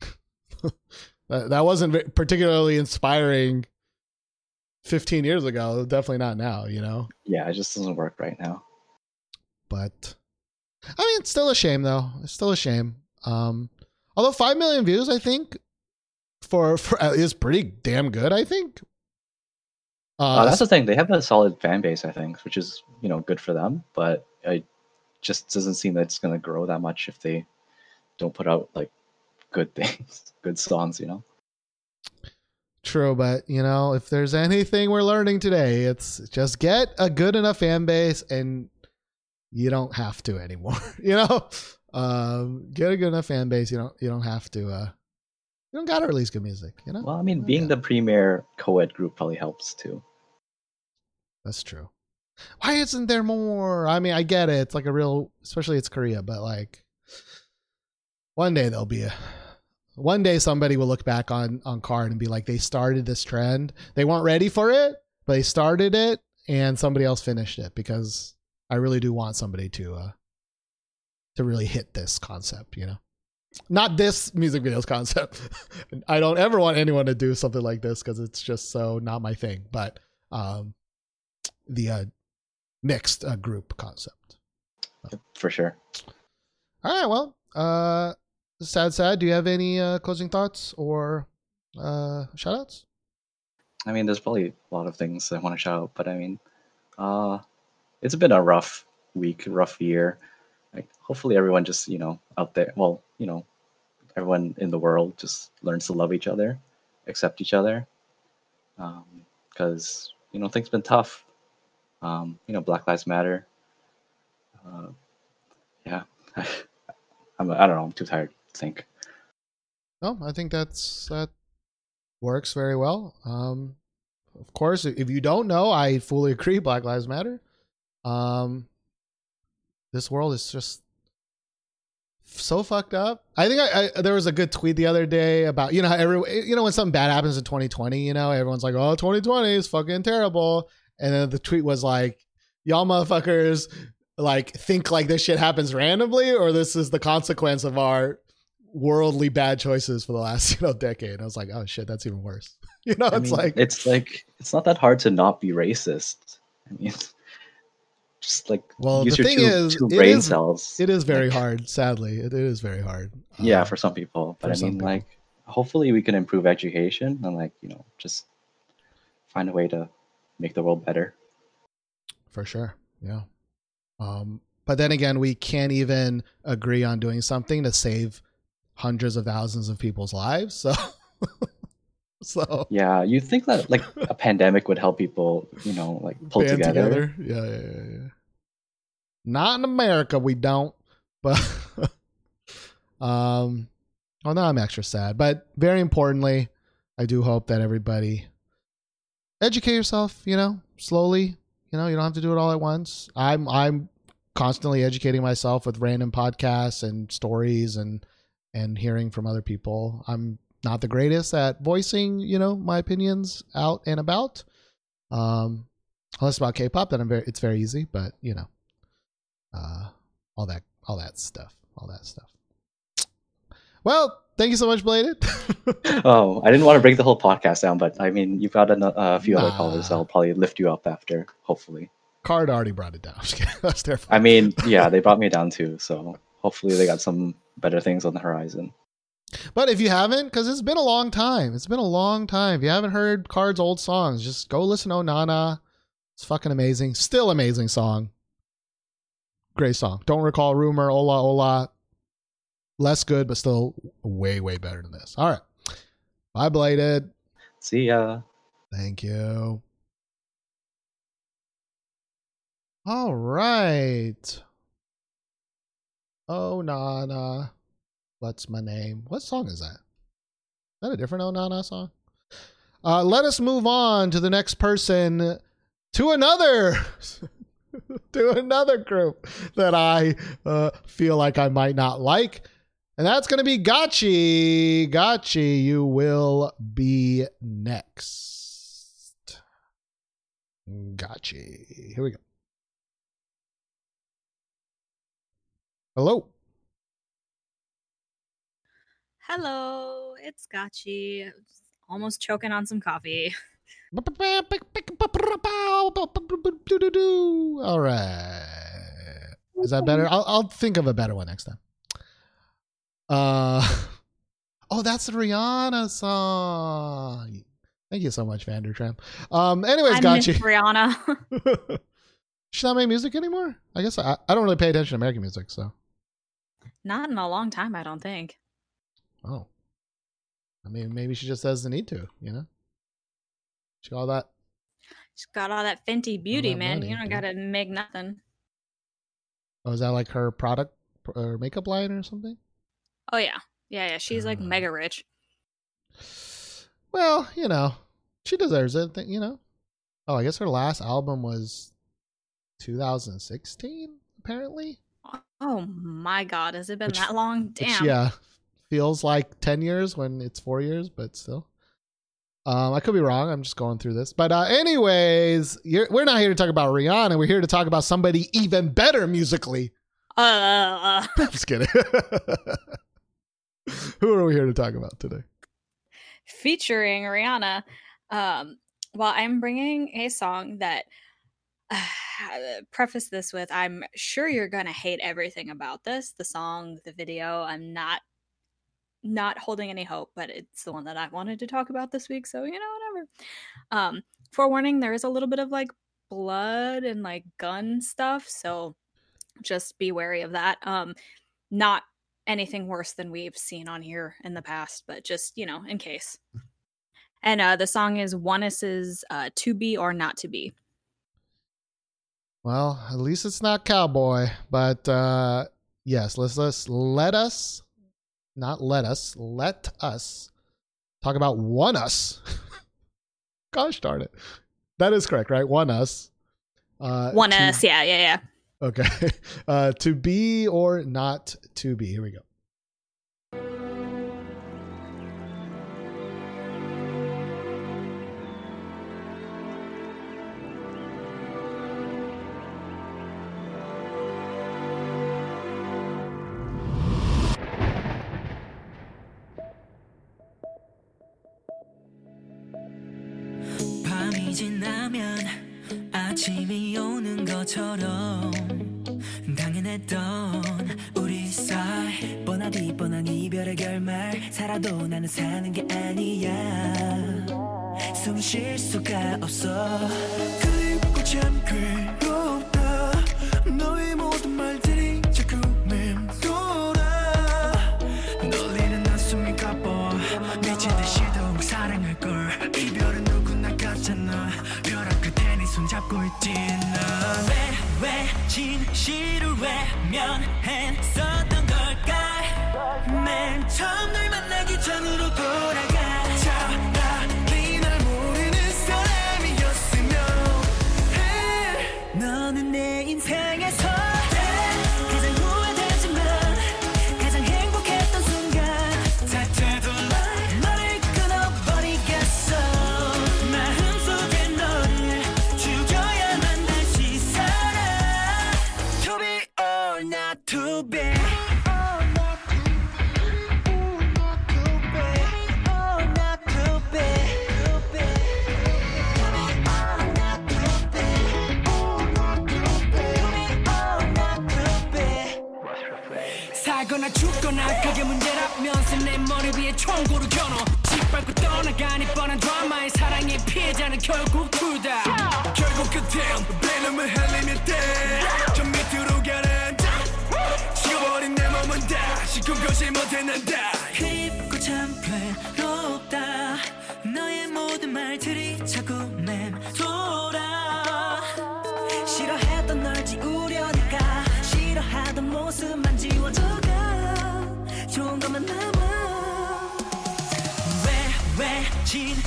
that, that wasn't particularly inspiring 15 years ago definitely not now you know Yeah, it just doesn't work right now. but i mean it's still a shame though it's still a shame um although 5 million views i think for, for is pretty damn good i think Uh, uh, that's the thing. They have a solid fan base, I think, which is you know good for them. But it just doesn't seem that it's going to grow that much if they don't put out like good things, good songs. You know. True, but you know, if there's anything we're learning today, it's just get a good enough fan base and you don't have to anymore. you know? Um get a good enough fan base, you don't you don't have to uh you don't gotta release good music, you know? Well, I mean, being the premier co-ed group probably helps too. That's true. Why isn't there more? I mean, I get it. It's like a real especially it's Korea, but like one day there'll be a one day somebody will look back on on KARD and be like they started this trend they weren't ready for it but they started it and somebody else finished it because i really do want somebody to uh to really hit this concept you know not this music videos concept i don't ever want anyone to do something like this because it's just so not my thing but um the uh mixed uh, group concept For sure. all right well uh sad sad do you have any uh closing thoughts or uh shout outs I mean, there's probably a lot of things I want to shout out, but I mean, uh, it's been a rough week, rough year. Like hopefully everyone just you know out there, well you know, everyone in the world just learns to love each other, accept each other, because you know things been tough. Um, you know, Black Lives Matter. Uh, yeah, I'm, I don't know. I'm too tired to think. No, I think that's that works very well. Um, of course, if you don't know, I fully agree. Black Lives Matter. Um, this world is just so fucked up. I think I, I there was a good tweet the other day about you know every you know when something bad happens in 2020, you know everyone's like, oh 2020 is fucking terrible, and then the tweet was like, y'all motherfuckers like think like this shit happens randomly or this is the consequence of our worldly bad choices for the last you know decade. I was like, oh shit, that's even worse. You know, I it's mean, like it's like it's not that hard to not be racist. I mean, just like Well, use the your thing two, is, two brain is- cells. it is very Like, hard. Sadly, it, it is very hard. Yeah, Um, for some people, but I mean, people. like, hopefully we can improve education and like you know just find a way to make the world better. for sure. Yeah. Um, but then again, we can't even agree on doing something to save hundreds of thousands of people's lives. So, so Yeah, you think that like a pandemic would help people, you know, like pull band together. Yeah, yeah, yeah, yeah. Not in America, we don't. But um, well, now I'm extra sad. But very importantly, I do hope that everybody educate yourself. You know, slowly. You know, you don't have to do it all at once. I'm I'm constantly educating myself with random podcasts and stories and and hearing from other people. I'm not the greatest at voicing, you know, my opinions out and about. Um, unless about K-pop, then I'm very it's very easy. But you know, uh, all that all that stuff, all that stuff. Well, thank you so much, Bladed. Oh, I didn't want to break the whole podcast down, but I mean, you've got a, uh, a few other callers. Ah. I'll probably lift you up after, hopefully. KARD already brought it down. That's. I mean, yeah, they brought me down too, so hopefully they got some better things on the horizon. But if you haven't, because it's been a long time, it's been a long time. If you haven't heard KARD's old songs, just go listen to Onana. It's fucking amazing. Still amazing song. Great song. Don't recall rumor. Hola Hola. Less good, but still way way better than this. All right. Bye, bladed. See ya. Thank you. All right. Oh Nana. What's my name? What song is that? Is that a different Oh Nana song? Uh, let us move on to the next person to another to another group that I uh, feel like I might not like. And that's going to be Gachi. Gachi, you will be next. Gachi. Here we go. Hello. Hello, it's Gachi. Almost choking on some coffee. All right. Is that better? I'll, I'll think of a better one next time. Uh, oh, that's the Rihanna song. Thank you so much, Vandertramp. Um, anyways, I got you. Brianna. Should not make music anymore? I guess I, I don't really pay attention to American music, so. Not in a long time, I don't think. Oh. I mean, maybe she just doesn't need to, you know? She got all that. She's got all that Fenty beauty, that man. money, you don't gotta make nothing. Oh, is that like her product or makeup line or something? Oh yeah, yeah, yeah. She's like Uh. mega rich. Well, you know, she deserves it, you know? Oh, I guess her last album was 2016, apparently. Oh my god, has it been Which- that long? Which, Damn. yeah, feels like 10 years when it's four years, but still. Um, I could be wrong. I'm just going through this. But, uh, anyways, you're, we're not here to talk about Rihanna. We're here to talk about somebody even better musically. Uh, uh, I'm just kidding. Who are we here to talk about today? featuring Rihanna. Um, well, I'm bringing a song that. preface this with I'm sure you're gonna hate everything about this the song, the video. I'm not not holding any hope, but it's the one that I wanted to talk about this week, so you know, whatever. Um, forewarning, there is a little bit of like blood and like gun stuff, so just be wary of that. Um, not anything worse than we've seen on here in the past, but just you know, in case. And uh, the song is Oneus's uh, "To Be or Not to Be." Well, at least it's not cowboy, but uh, yes, let's let's let us, not let us, let us talk about Oneus. Gosh darn it, that is correct, right? Oneus. Uh, One to- us, yeah, yeah, yeah. Okay. Uh, to be or not to be. Here we go. 밤이 지나면 아침이 오는 것처럼 당연했던 우리 사이. 뻔하디 뻔한 이별의 결말. 살아도 나는 사는 게 아니야. 숨 쉴 수가 없어. 그리고 참괴 지 난왜왜 진실을 외면했었던 걸까 맨 처음 널 만나기 전으로 돌아가 그게 문제라면서 내 머리 위에 총구를 겨눠. 짓밟고 떠나가니 뻔한 드라마의 사랑의 피해자는 결국 둘다. 결국 끝엔 베놈을 흘리면 돼저 밑으로 가라앉아. 식어버린 내 몸은 다시 꿈꾸지 난다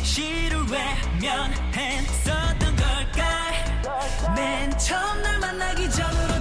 실을 외면했었던 걸까 맨 처음 널 만나기 전으로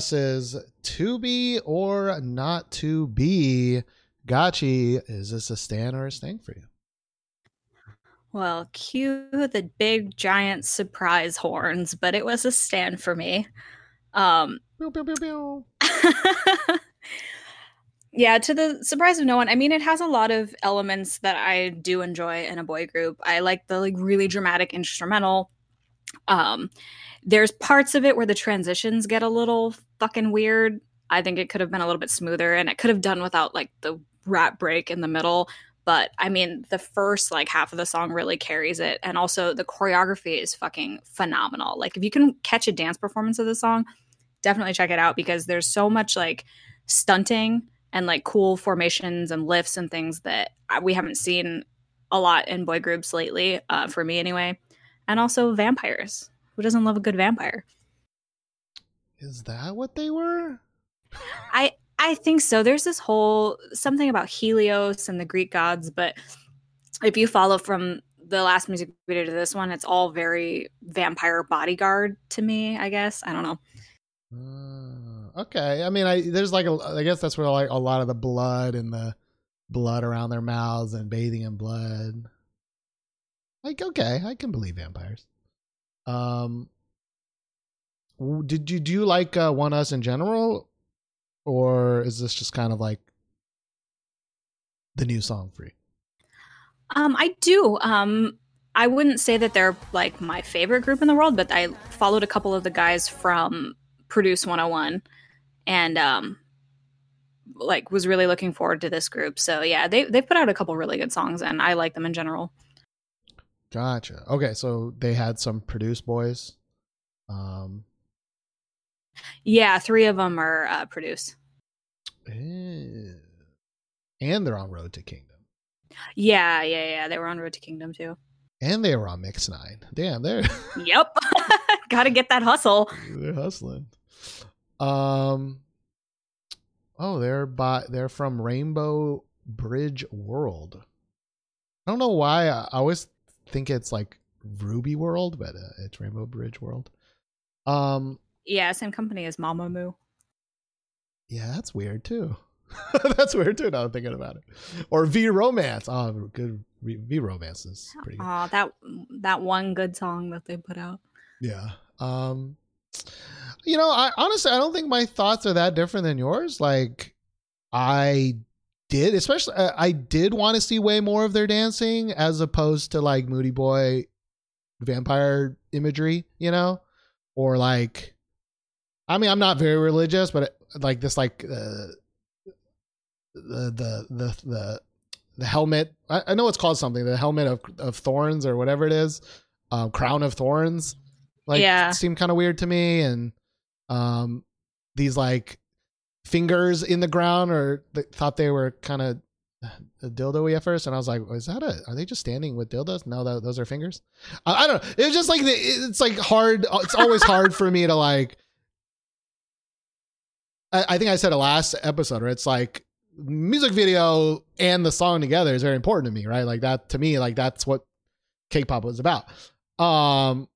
us's to be or not to be. Gotchi, is this a stand or a stang for you? Well, cue the big giant surprise horns, but it was a stand for me. Um, Pew, pew, pew, pew. yeah, to the surprise of no one. I mean, it has a lot of elements that I do enjoy in a boy group. I like the like really dramatic instrumental. Um, there's parts of it where the transitions get a little fucking weird. I think it could have been a little bit smoother, and it could have done without like the rap break in the middle. But I mean, the first like half of the song really carries it, and also the choreography is fucking phenomenal. Like, if you can catch a dance performance of the song, definitely check it out because there's so much like stunting and like cool formations and lifts and things that we haven't seen a lot in boy groups lately, uh, for me anyway. And also vampires. Who doesn't love a good vampire? Is that what they were? I I think so. There's this whole something about Helios and the Greek gods, but if you follow from the last music video to this one, it's all very vampire bodyguard to me. I guess I don't know. Uh, okay. I mean, I there's like a, I guess that's where like a lot of the blood and the blood around their mouths and bathing in blood. Like, okay, I can believe vampires. Um, did you do you like uh, Oneus in general, or is this just kind of like the new song for you? Um, I do. Um, I wouldn't say that they're like my favorite group in the world, but I followed a couple of the guys from Produce 101 and um like was really looking forward to this group. So yeah, they they put out a couple really good songs and I like them in general. Gotcha. Okay, so they had some produce boys. Um, Yeah, three of them are uh, Produce. eh, and they're on Road to Kingdom. Yeah, yeah, yeah. They were on Road to Kingdom too. And they were on Mix Nine. Damn, they're Yep. Got to get that hustle. they're hustling. Um. Oh, they're by they're from Rainbow Bridge World. I don't know why I always think it's like Ruby World, but uh, it's Rainbow Bridge World. Um. Yeah, same company as Mamamoo. Yeah, that's weird too. that's weird too. Now I'm thinking about it. Or V Romance. Oh, good. V Romance is pretty good. Oh, that that one good song that they put out. Yeah. Um you know, I honestly I don't think my thoughts are that different than yours. Like I did, especially uh, I did want to see way more of their dancing as opposed to like Moody Boy vampire imagery, you know? Or like I mean, I'm not very religious, but like this like uh the the the the the helmet. I, I know it's called something. The helmet of of thorns or whatever it is, um, crown of thorns. Like Yeah. seemed kind of weird to me, and um, these like fingers in the ground, or they thought they were kind of dildo at first, and I was like, "Is that a? Are they just standing with dildos? No, that, those are fingers." I, I don't know. It was just like the, it's like hard. It's always hard for me to like. I, I think I said it last episode, where it's like music video and the song together is very important to me, right? Like that to me, like that's what K-pop was about. Um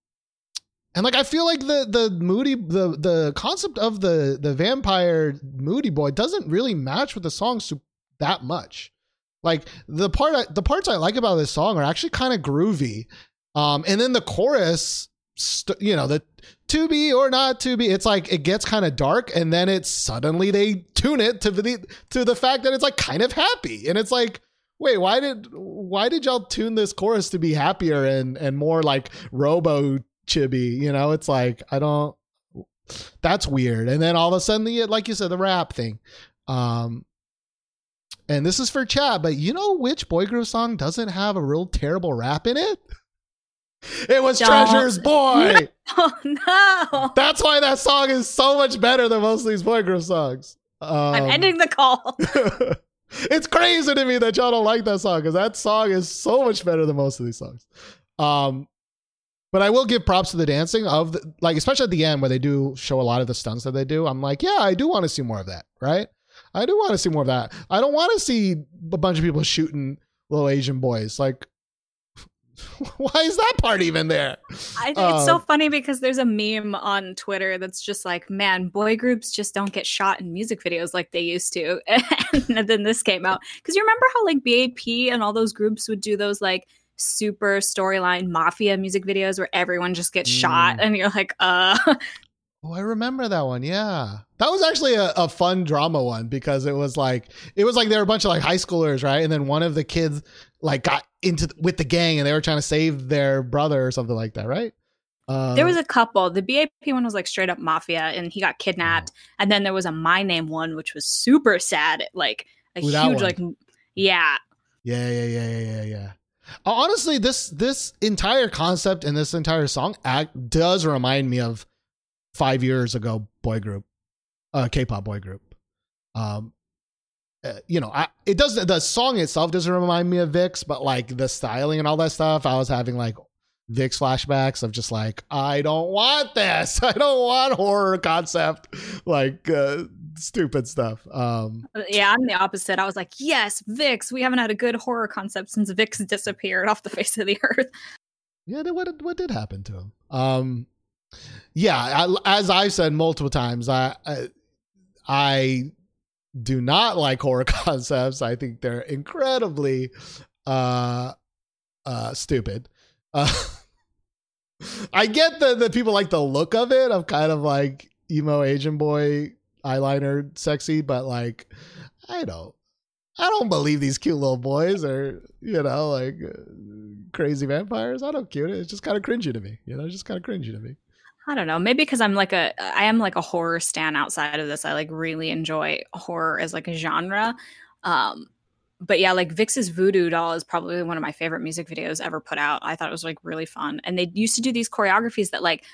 and like I feel like the the moody the the concept of the the vampire moody boy doesn't really match with the song so, that much. Like the part I, the parts I like about this song are actually kind of groovy. Um and then the chorus st- you know, the to be or not to be it's like it gets kind of dark and then it's suddenly they tune it to the to the fact that it's like kind of happy and it's like wait why did why did y'all tune this chorus to be happier and and more like robo chibi you know it's like i don't that's weird and then all of a sudden the like you said the rap thing um and this is for chat but you know which boy group song doesn't have a real terrible rap in it it was Don't. treasure's boy Oh no! that's why that song is so much better than most of these boy group songs. Um, I'm ending the call. it's crazy to me that y'all don't like that song because that song is so much better than most of these songs. Um, but I will give props to the dancing of the, like, especially at the end where they do show a lot of the stunts that they do. I'm like, yeah, I do want to see more of that, right? I do want to see more of that. I don't want to see a bunch of people shooting little Asian boys. Like, why is that part even there? I think it's so Um, funny because there's a meme on Twitter that's just like, man, boy groups just don't get shot in music videos like they used to. and then this came out. Because you remember how like BAP and all those groups would do those like super storyline mafia music videos where everyone just gets shot Mm. and you're like, uh Oh, I remember that one. Yeah, that was actually a, a fun drama one because it was like it was like they were a bunch of like high schoolers, right? And then one of the kids like got into th- with the gang and they were trying to save their brother or something like that, right? Uh, there was a couple. The BAP one was like straight up mafia and he got kidnapped. And then there was a My Name one, which was super sad. Like a Ooh, huge, like, yeah. Yeah, yeah, yeah, yeah, yeah, yeah. Honestly, this this entire concept and this entire song act does remind me of five years ago boy group, uh, K-pop boy group. Um, uh, you know, I it doesn't. The song itself doesn't remind me of VIXX, but like the styling and all that stuff, I was having like VIXX flashbacks of just like I don't want this. I don't want horror concept, like uh, stupid stuff. Um, Uh, Yeah, I'm the opposite. I was like, yes, VIXX. We haven't had a good horror concept since VIXX disappeared off the face of the earth. yeah, what did- what did happen to him? Um, yeah, I, as I've said multiple times, I, I I do not like horror concepts. I think they're incredibly uh uh stupid. Uh, I get that the people like the look of it of kind of like emo Asian boy eyeliner sexy, but like I don't I don't believe these cute little boys are, you know, like uh, crazy vampires. I don't cute it. It's just kind of cringy to me. You know, it's just kind of cringy to me. I don't know. Maybe because I'm like a, I am like a horror stan outside of this. I like really enjoy horror as like a genre. Um, but yeah, like VIXX's Voodoo Doll is probably one of my favorite music videos ever put out. I thought it was like really fun. And they used to do these choreographies that like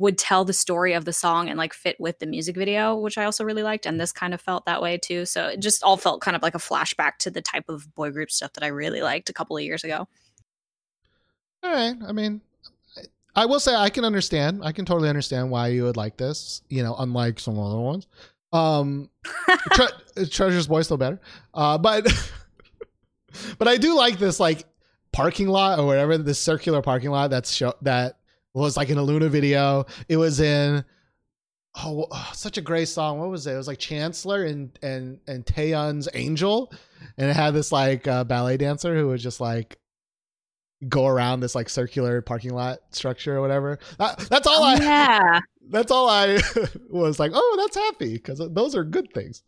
would tell the story of the song and like fit with the music video, which I also really liked. And this kind of felt that way too. So it just all felt kind of like a flashback to the type of boy group stuff that I really liked a couple of years ago. All right. I mean, I- will say I can understand. I can totally understand why you would like this. You know, unlike some other ones. Um, Tre- Treasure's Boy still better. Uh, but but I do like this like parking lot or whatever this circular parking lot that's show that was like in a Luna video. It was in oh, oh, such a great song. What was it? It was like Chancellor and and and Taeyeon's Angel, and it had this like uh, ballet dancer who was just like go around this like circular parking lot structure or whatever. That, that's all I. Oh, yeah. That's all I was like. Oh, that's happy because those are good things.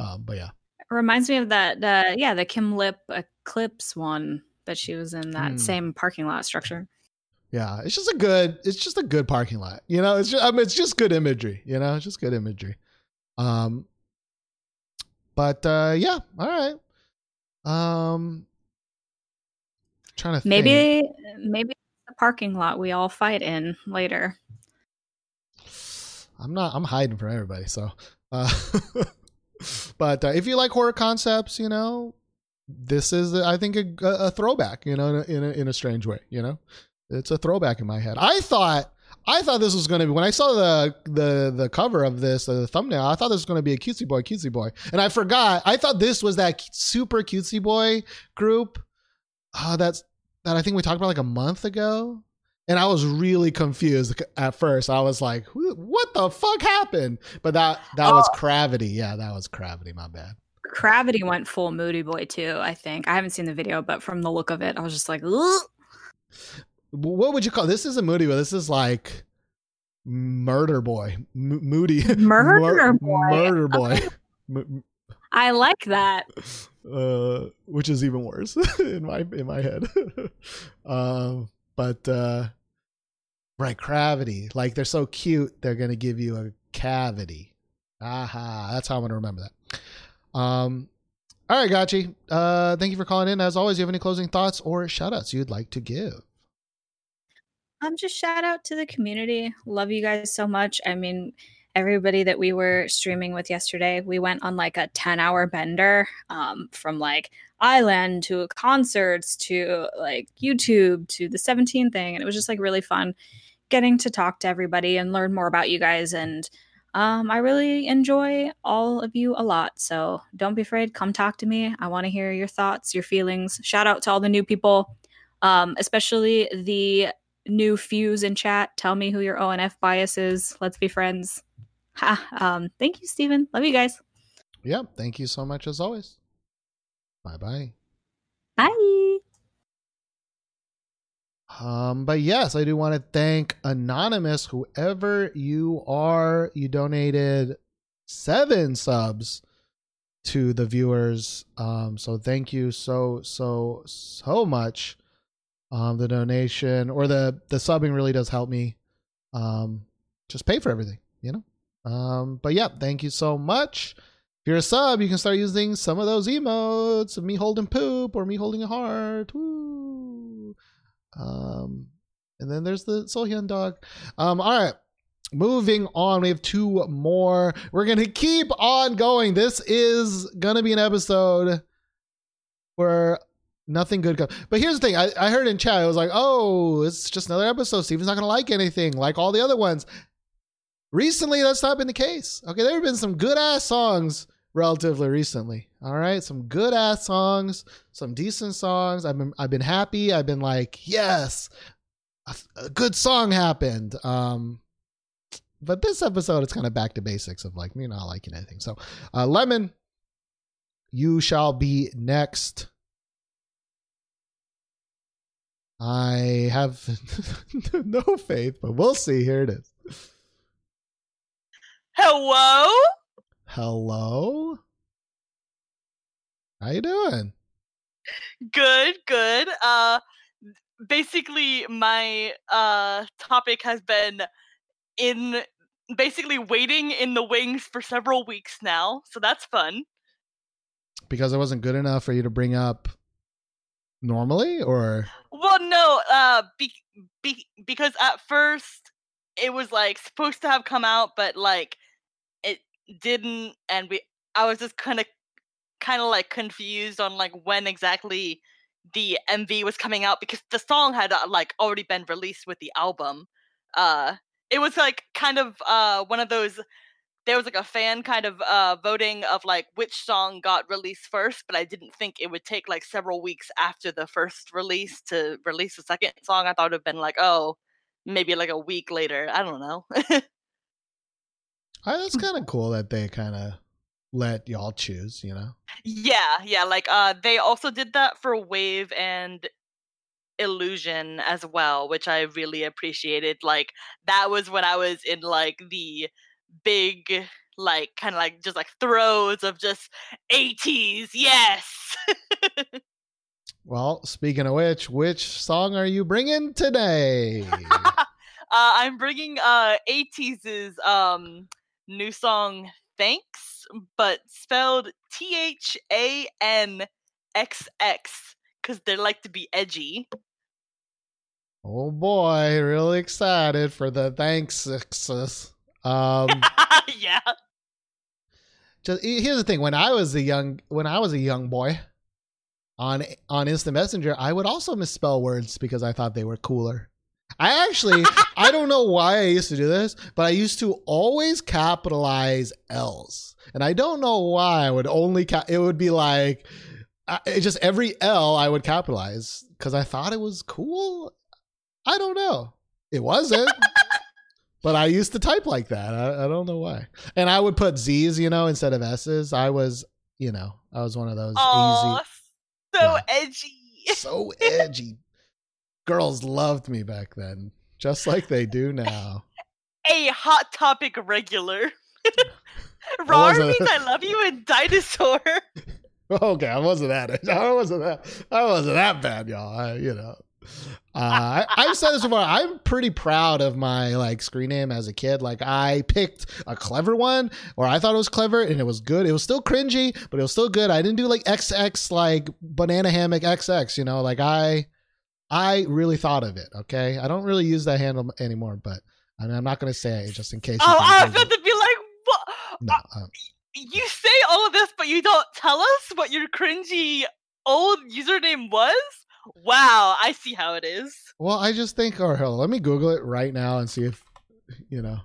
Um, but yeah. reminds me of that uh yeah the kim lip eclipse one that she was in that Hmm. same parking lot structure Yeah, it's just a good. It's just a good parking lot. You know, it's just. I mean, it's just good imagery. You know, it's just good imagery. Um, but uh, yeah, all right. Um, trying to think. maybe maybe the parking lot we all fight in later I'm not. I'm hiding from everybody. So, uh, but uh, if you like horror concepts, you know, this is, I think, a, a throwback. You know, in a, in a in a strange way. You know, it's a throwback in my head. I thought. I thought this was going to be when I saw the the the cover of this, the thumbnail. I thought this was going to be a cutesy boy, cutesy boy, and I forgot. I thought this was that super cutesy boy group. Uh, that's that I think we talked about like a month ago and I was really confused at first. I was like, "What the fuck happened?" But that that was CRAVITY. Yeah, that was CRAVITY. My bad. CRAVITY went full Moody Boy too. I think I haven't seen the video, but from the look of it, I was just like, Ugh. What would you call this? Is a Moody, but this is like Murder Boy, M- Moody, Murder Boy. Murder Boy, M- I like that. uh, which is even worse in my in my head. um, but uh, right, CRAVITY. Like they're so cute, they're gonna give you a cavity. Aha, that's how I'm gonna remember that. Um, all right, Gachi. Uh, thank you for calling in. As always, you have any closing thoughts or shout outs you'd like to give? Um, just shout out to the community. Love you guys so much. I mean, everybody that we were streaming with yesterday, we went on like a 10 hour bender um, from like I-LAND to concerts to like YouTube to the 17 thing. And it was just like really fun getting to talk to everybody and learn more about you guys. And um, I really enjoy all of you a lot. So don't be afraid. Come talk to me. I want to hear your thoughts, your feelings. Shout out to all the new people, um, especially the new fuse in chat. Tell me who your ONF bias is. Let's be friends. Ha. Um, thank you, Stephen. Love you guys. Yep. Thank you so much as always. Bye bye. Bye. Um, but yes, I do want to thank Anonymous, whoever you are. You donated seven subs to the viewers. Um, so thank you so so so much. Um, the donation or the the subbing really does help me. Um, just pay for everything, you know. Um, but yeah, thank you so much. If you're a sub, you can start using some of those emotes of me holding poop or me holding a heart. Woo. Um, and then there's the Sohyun dog. Um, all right. Moving on, we have two more. We're gonna keep on going. This is gonna be an episode where nothing good comes. But here's the thing: I, I heard in chat, I was like, "Oh, it's just another episode. Steven's not gonna like anything like all the other ones." Recently, that's not been the case. Okay, there have been some good ass songs relatively recently. All right, some good ass songs, some decent songs. I've been I've been happy. I've been like, yes, a, a good song happened. Um, but this episode, it's kind of back to basics of like me not liking anything. So, uh, Lemon, you shall be next. I have no faith, but we'll see. Here it is. Hello? Hello. How you doing? Good, good. Uh basically my uh topic has been in basically waiting in the wings for several weeks now. So that's fun. Because it wasn't good enough for you to bring up normally or Well, no, uh be, be, because at first it was like supposed to have come out but like it didn't and we I was just kind of kind of like confused on like when exactly the MV was coming out because the song had uh, like already been released with the album. Uh it was like kind of uh one of those there was like a fan kind of uh voting of like which song got released first, but I didn't think it would take like several weeks after the first release to release the second song. I thought it would have been like, oh, maybe like a week later. I don't know. Oh, that's kind of cool that they kind of let y'all choose, you know? Yeah, yeah, like uh they also did that for Wave and Illusion as well, which I really appreciated. Like that was when I was in like the big like kind of like just like throes of just ATEEZ. Yes. Well, speaking of which, which song are you bringing today? uh I'm bringing uh ATEEZ' um new song Thanks, but spelled T H A N X X cuz they like to be edgy. oh boy, really excited for the thanks. Um, yeah. just here's the thing: when I was a young, when I was a young boy on on Instant Messenger, I would also misspell words because I thought they were cooler. I actually, I don't know why I used to do this, but I used to always capitalize L's, and I don't know why I would only cap. It would be like, I, it just every L I would capitalize because I thought it was cool. I don't know. It wasn't. But I used to type like that. I, I don't know why. And I would put Z's, you know, instead of S's. I was, you know, I was one of those Oh, so Yeah. edgy. so edgy. Girls loved me back then, just like they do now. A hot topic regular. Rar means I love you and dinosaur. Okay, I wasn't that. I wasn't that. I wasn't that bad, y'all. I, you know, uh, I, I've said this before. I'm pretty proud of my like screen name as a kid. Like I picked a clever one, or I thought it was clever, and it was good. It was still cringy, but it was still good. I didn't do like XX, like banana hammock XX. You know, like I, I really thought of it. Okay, I don't really use that handle anymore, but I mean, I'm not gonna say it just in case. Oh, I was about to be like, what? No, uh, You say all of this, but you don't tell us what your cringy old username was? Wow, I see how it is. Well, I just think, or hell, let me Google it right now and see if you know.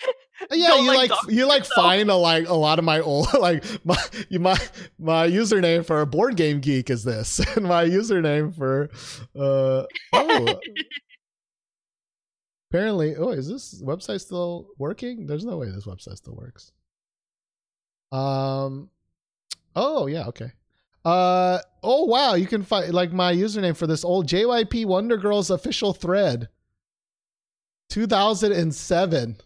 Yeah, Don't, you like, like you like find a like a lot of my old like my my my username for a board game geek is this, and my username for uh oh apparently oh is this website still working? There's no way this website still works. Um, oh yeah, okay. Uh, oh wow, you can find like my username for this old JYP Wonder Girls official thread. 2007.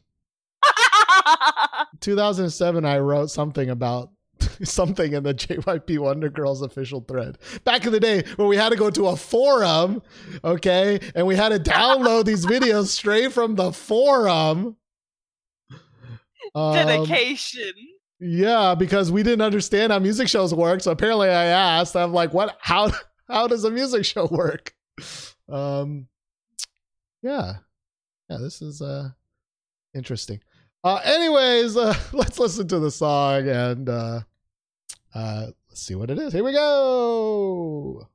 2007 I wrote something about something in the JYP Wonder Girls official thread. Back in the day when we had to go to a forum, okay, and we had to download these videos straight from the forum. Um, Dedication. Yeah, because we didn't understand how music shows work. So apparently I asked, I'm like, what how how does a music show work? Um yeah. Yeah, this is uh interesting. Uh anyways, uh, let's listen to the song and uh uh let's see what it is. Here we go.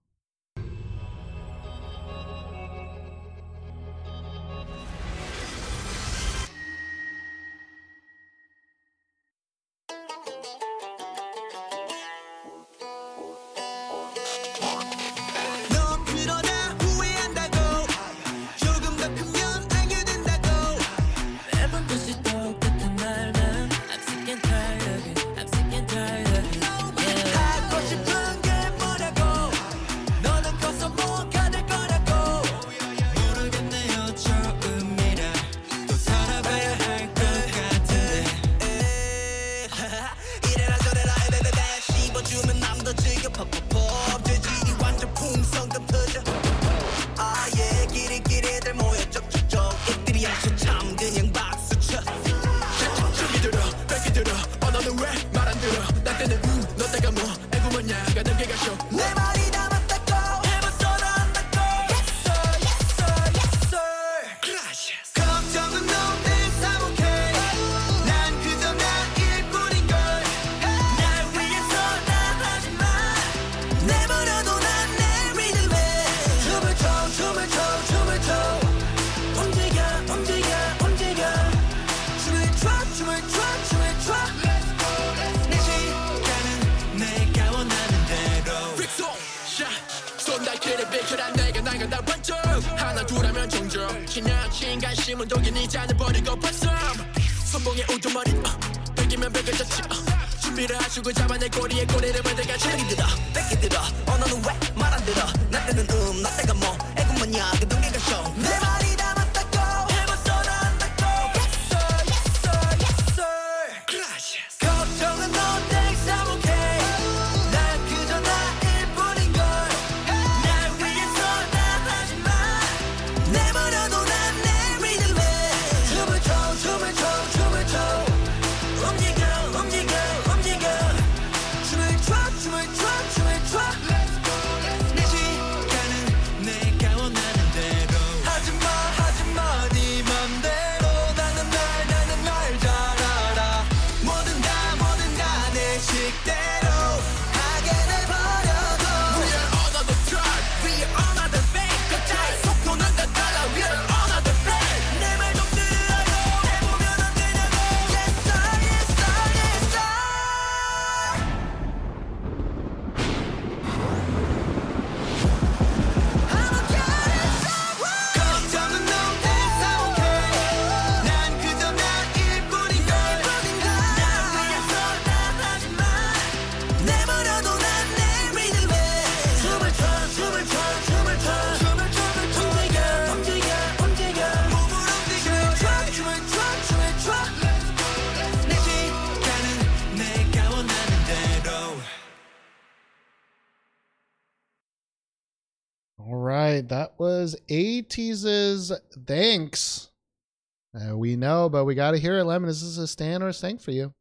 says, ATEEZ, thanks. Uh, we know, but we got to hear it, Lemon. Is this a stand or a stank for you?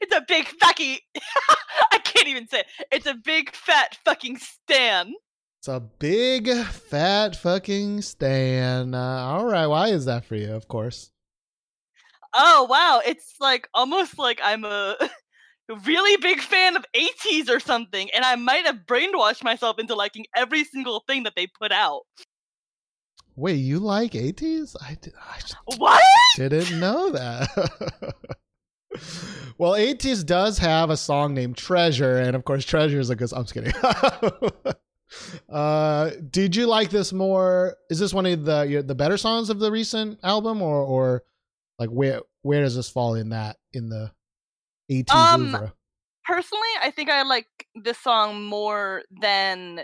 It's a big fucking. I can't even say it. It's a big fat fucking stan. It's a big fat fucking stan. Uh, all right, why is that for you? Of course. Oh wow, it's like almost like I'm a really big fan of ATEEZ or something, and I might have brainwashed myself into liking every single thing that they put out. Wait, you like ATEEZ? I, did, I what? didn't know that. well, ATEEZ does have a song named Treasure, and of course, Treasure is a good. I'm just kidding. uh, did you like this more? Is this one of the the better songs of the recent album, or or like where where does this fall in that in the ATEEZ um. Personally, I think I like this song more than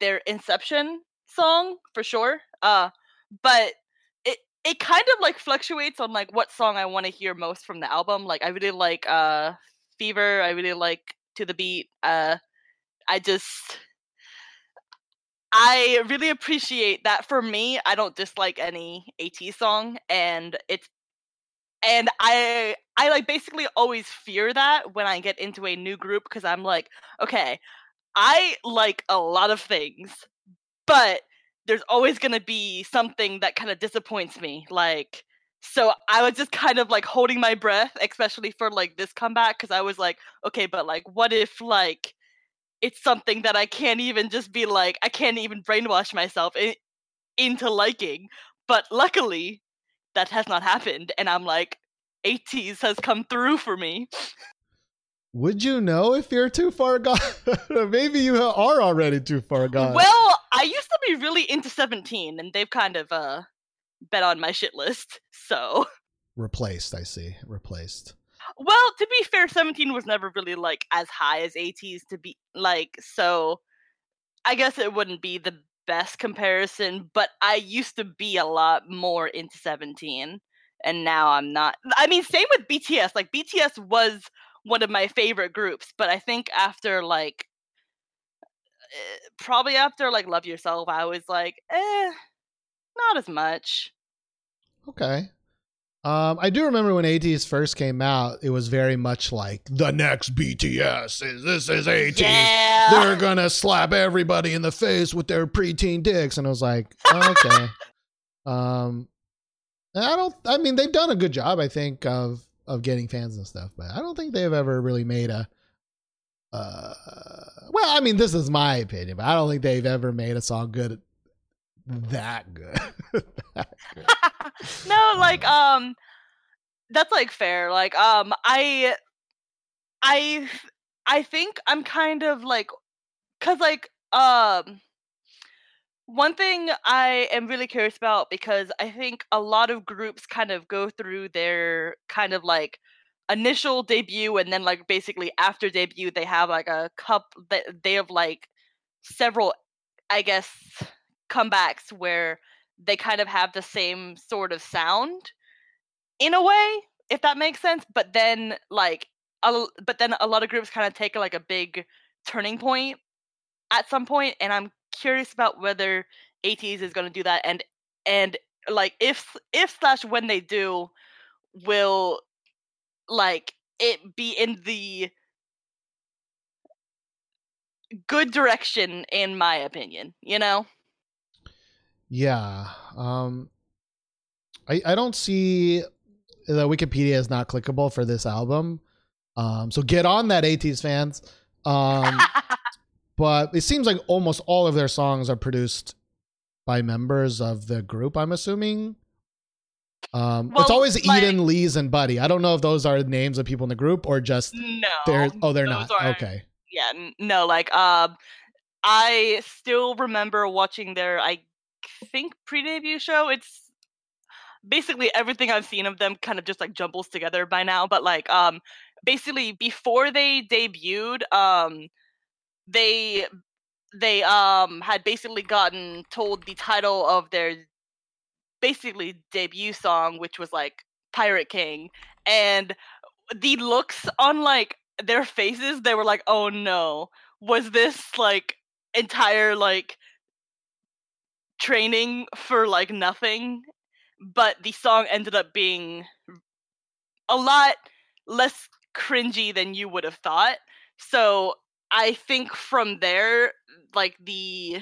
their Inception song for sure. Uh, but it it kind of like fluctuates on like what song I want to hear most from the album. Like I really like uh Fever. I really like To the Beat. Uh, I just I really appreciate that for me, I don't dislike any AT song and it's and I I like basically always fear that when I get into a new group because I'm like, okay, I like a lot of things, but there's always going to be something that kind of disappoints me. Like so I was just kind of like holding my breath, especially for like this comeback because I was like, okay, but like what if like it's something that I can't even just be like, I can't even brainwash myself in, into liking. But luckily, that has not happened, and I'm like, ATEEZ has come through for me. Would you know if you're too far gone? Maybe you are already too far gone. Well, I used to be really into 17, and they've kind of uh been on my shit list. So replaced, I see. Replaced. Well, to be fair, 17 was never really like as high as ATEEZ to be like, so I guess it wouldn't be the best comparison, but I used to be a lot more into 17 and now I'm not. I mean, same with BTS. Like BTS was one of my favorite groups, but I think after like eh, probably after like Love Yourself, I was like, eh, not as much. Okay. Um, I do remember when ATEEZ first came out, it was very much like the next BTS is this is ATEEZ. Yeah. They're gonna slap everybody in the face with their preteen dicks, and I was like, okay. um, I don't. I mean, they've done a good job, I think, of of getting fans and stuff, but I don't think they've ever really made a. Uh, well, I mean, this is my opinion, but I don't think they've ever made a song good, that good. that good. no, like um that's like fair. Like um I I I think I'm kind of like cuz like um one thing I am really curious about because I think a lot of groups kind of go through their kind of like initial debut and then like basically after debut they have like a cup that they have like several I guess comebacks where they kind of have the same sort of sound in a way if that makes sense but then like a, but then a lot of groups kind of take like a big turning point at some point and i'm curious about whether ATEEZ is going to do that and and like if if slash when they do will like it be in the good direction in my opinion you know Yeah. Um I I don't see the Wikipedia is not clickable for this album. Um so get on that ATEEZ fans. Um but it seems like almost all of their songs are produced by members of the group, I'm assuming. Um it's always like- Eden, LEEZ and Buddy. I don't know if those are names of people in the group or just no they're oh they're not. aren't- Okay. yeah no like um i still remember watching their i think pre-debut show it's basically everything i've seen of them kind of just like jumbles together by now but like um basically before they debuted um they they um had basically gotten told the title of their basically debut song which was like pirate king and the looks on like their faces they were like oh no. Was this like entire like training for like nothing? But the song ended up being a lot less cringy than you would have thought. So i think from there like the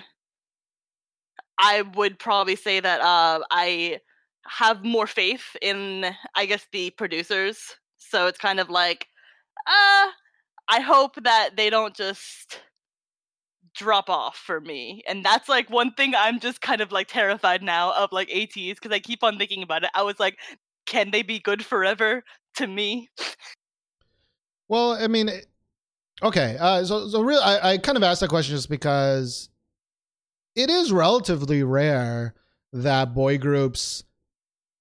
i would probably say that uh i have more faith in i guess the producers so it's kind of like uh I hope that they don't just drop off for me. And that's like one thing I'm just kind of like terrified now of like ATEEZ because I keep on thinking about it. I was like, can they be good forever to me? Well, I mean, it- okay. Uh, so, so really, I, I kind of asked that question just because it is relatively rare that boy groups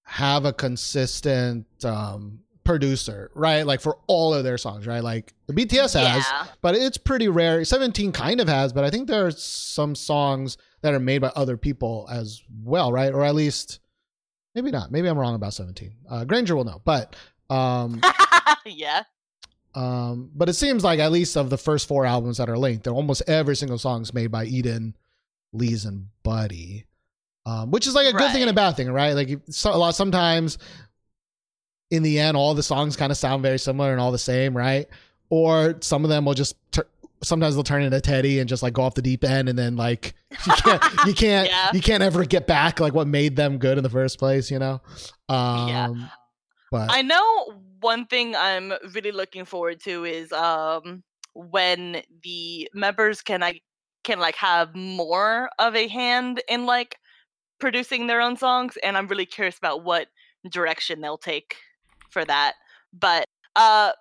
have a consistent um, producer, right? Like for all of their songs, right? Like the BTS has, Yeah. but it's pretty rare. 17 kind of has, but I think there are some songs that are made by other people as well, right? Or at least maybe not. Maybe I'm wrong about 17. Uh, Granger will know, but um, yeah. Um, but it seems like at least of the first four albums that are linked, they're almost every single song is made by Eden, LEEZ, and Buddy. Um, which is like a good thing and a bad thing, right? Like so, a lot sometimes in the end, all the songs kind of sound very similar and all the same, right? Or some of them will just tur- sometimes they'll turn into Teddy and just like go off the deep end, and then like you can't you can't Yeah. you can't ever get back like what made them good in the first place, you know? Um, Yeah. But I know one thing I'm really looking forward to is um when the members can I can like have more of a hand in like producing their own songs and I'm really curious about what direction they'll take for that. But uh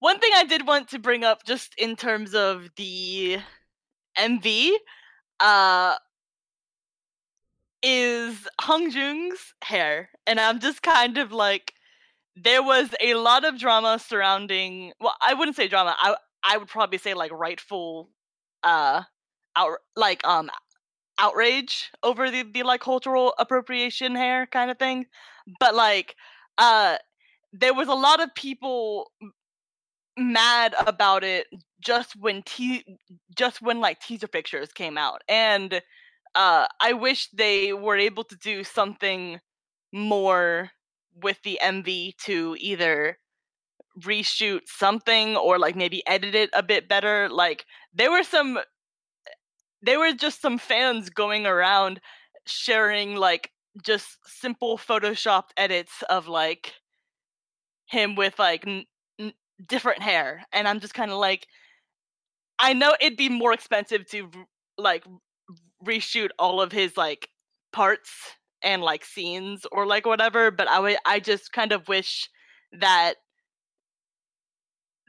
one thing I did want to bring up just in terms of the MV uh is Hongjoong's hair and I'm just kind of like there was a lot of drama surrounding well i wouldn't say drama i i would probably say like rightful uh out like um outrage over the, the like cultural appropriation hair kind of thing. But like uh there was a lot of people mad about it just when te- just when like teaser pictures came out. And uh i wish they were able to do something more with the MV to either reshoot something or like maybe edit it a bit better. Like there were some eh, there were just some fans going around sharing like just simple photoshopped edits of like him with like n- n- different hair and I'm just kind of like I know it'd be more expensive to like reshoot all of his like parts and like scenes or like whatever but i would i just kind of wish that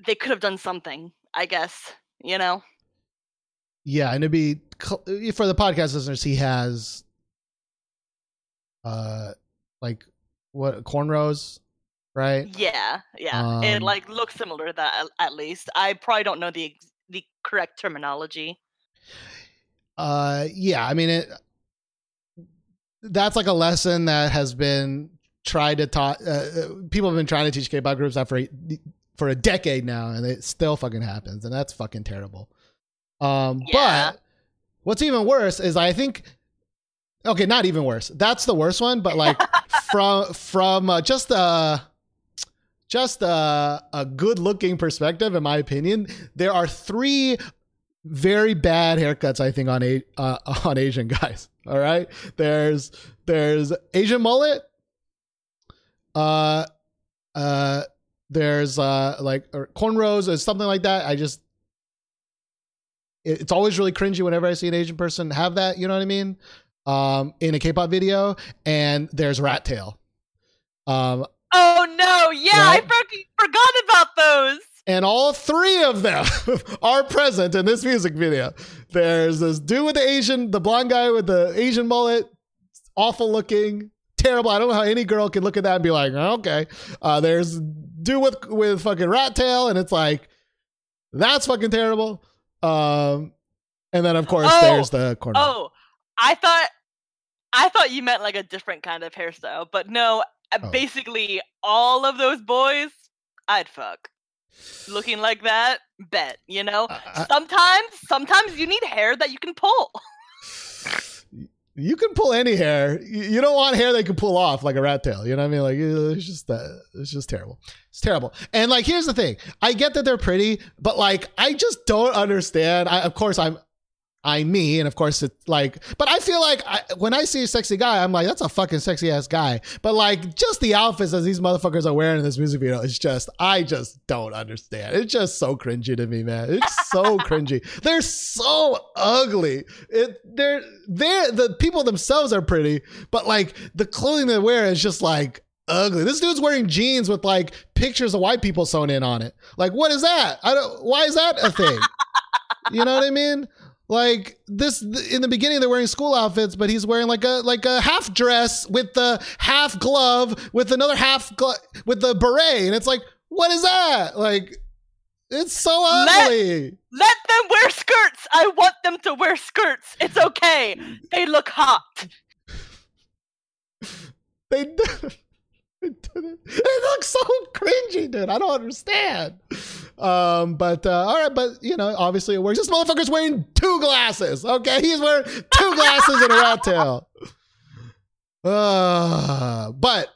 they could have done something i guess you know Yeah, and it'd be for the podcast listeners. He has, uh, like what cornrows, right? yeah yeah it Um, like looks similar to that at- least i probably don't know the ex- the correct terminology Uh, yeah. I mean, it. That's like a lesson that has been tried to taught. Uh, uh, people have been trying to teach K-pop groups that for a, for a decade now, and it still fucking happens, and that's fucking terrible. Um, Yeah. but what's even worse is I think. Okay, not even worse. That's the worst one, but like from from uh, just a just a, a good looking perspective, in my opinion, there are three very bad haircuts. I think on a uh, on Asian guys. All right, there's there's Asian mullet. Uh, uh, there's uh like or cornrows or something like that. I just it- it's always really cringy whenever I see an Asian person have that. You know what I mean? Um, in a K-pop video, and there's rat tail. Um, oh no yeah i fucking forgot about those and all three of them are present in this music video. There's this dude with the Asian, the blonde guy with the Asian mullet, awful looking, terrible. I don't know how any girl can look at that and be like, "Oh, okay. Uh, there's dude with with fucking rat tail, and it's like, that's fucking terrible. Um, and then of course Oh, there's the corner. Oh, I thought I thought you meant like a different kind of hairstyle, but no. uh, Oh. Basically, all of those boys, I'd fuck. Looking like that, bet. You know, I- sometimes, sometimes you need hair that you can pull. you can pull any hair. You don't want hair they can pull off like a rat tail. You know what I mean? Like it's just that. It's just terrible. It's terrible. And like, here's the thing. I get that they're pretty, but like, I just don't understand. I, of course, I'm. I'm me, and of course it's like, but I feel like I, when I see a sexy guy, I'm like, that's a fucking sexy ass guy. But like, just the outfits that these motherfuckers are wearing in this music video is just, I just don't understand. It's just so cringy to me, man. It's so cringy. They're so ugly. It, they're, they're the people themselves are pretty, but like the clothing they wear is just like ugly. This dude's wearing jeans with like pictures of white people sewn in on it. Like, what is that? I don't. Why is that a thing? you know what I mean? Like this in the beginning, they're wearing school outfits, but he's wearing like a like a half dress with the half glove with another half glo- with the beret, and it's like, what is that? Like, it's so ugly. Let them wear skirts. I want them to wear skirts. It's okay. They look hot. They it looks so cringy, dude. I don't understand. Um, but uh, all right, but you know, obviously it works. This motherfucker's wearing two glasses. Okay, he's wearing two glasses and a rat tail. Uh, but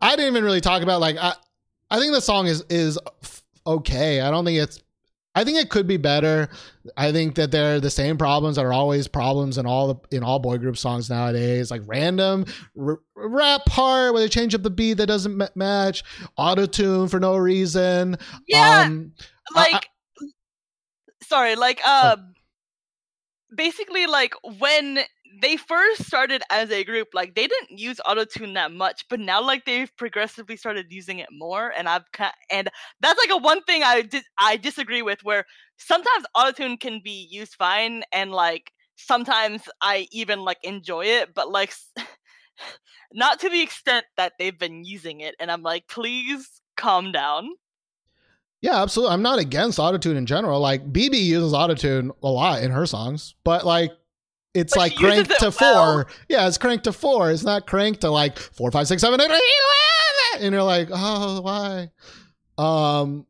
I didn't even really talk about like I. I think the song is is okay. I don't think it's I think it could be better. I think that they're the same problems that are always problems in all the in all boy group songs nowadays, like random r- rap part where they change up the beat that doesn't m- match, auto tune for no reason. Yeah, Um, like I- sorry like uh basically like when they first started as a group like they didn't use autotune that much but now like they've progressively started using it more and i've and that's like a one thing i did i disagree with where sometimes autotune can be used fine and like sometimes i even like enjoy it but like not to the extent that they've been using it and i'm like please calm down Yeah, absolutely. I'm not against autotune in general. Like BB uses autotune a lot in her songs, but like it's But like cranked it to well. four. Yeah, it's cranked to four. It's not cranked to like four, five, six, seven, eight, eight, and you're like, oh, why? Um,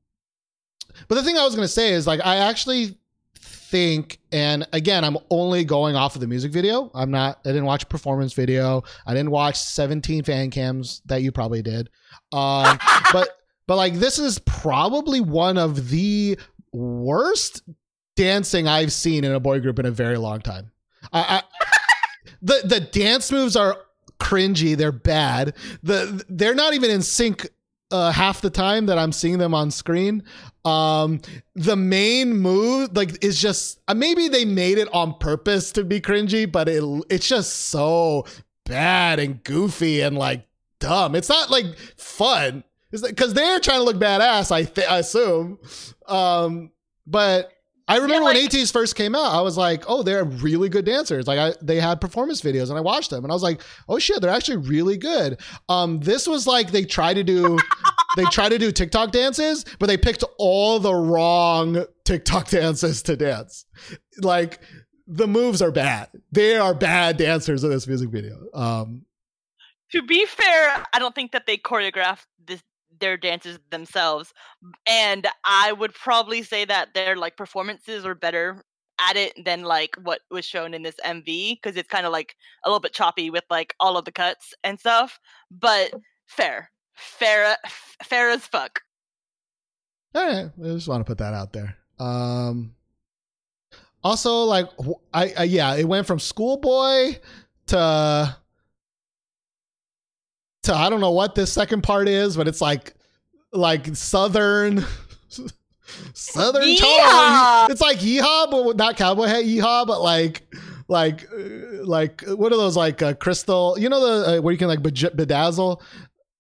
but the thing I was gonna say is like I actually think, and again, I'm only going off of the music video. I'm not. I didn't watch a performance video. I didn't watch 17 fan cams that you probably did. Um, but but like this is probably one of the worst dancing I've seen in a boy group in a very long time. I, I the the dance moves are cringy. They're bad. The they're not even in sync uh, half the time that I'm seeing them on screen. Um, the main move like is just uh, maybe they made it on purpose to be cringy, but it it's just so bad and goofy and like dumb. It's not like fun. Because they're trying to look badass. I, th- I assume. Um, but I remember when like- ATEEZ first came out, I was like, oh, they're really good dancers. Like I, they had performance videos and I watched them and I was like, oh shit, they're actually really good. Um, this was like they tried to do, they tried to do TikTok dances, but they picked all the wrong TikTok dances to dance. Like the moves are bad. They are bad dancers in this music video. Um, to be fair, I don't think that they choreographed their dances themselves, and I would probably say that their like performances are better at it than like what was shown in this MV because it's kind of like a little bit choppy with like all of the cuts and stuff. But fair, fair, fair as fuck. All right, I just want to put that out there. Um, also, like, I, I yeah, it went from schoolboy to to I don't know what this second part is, but it's like like southern southern tone. It's like yeehaw, but not cowboy hat yeehaw, but like like like what are those like uh, crystal? You know the uh, where you can like bedazzle.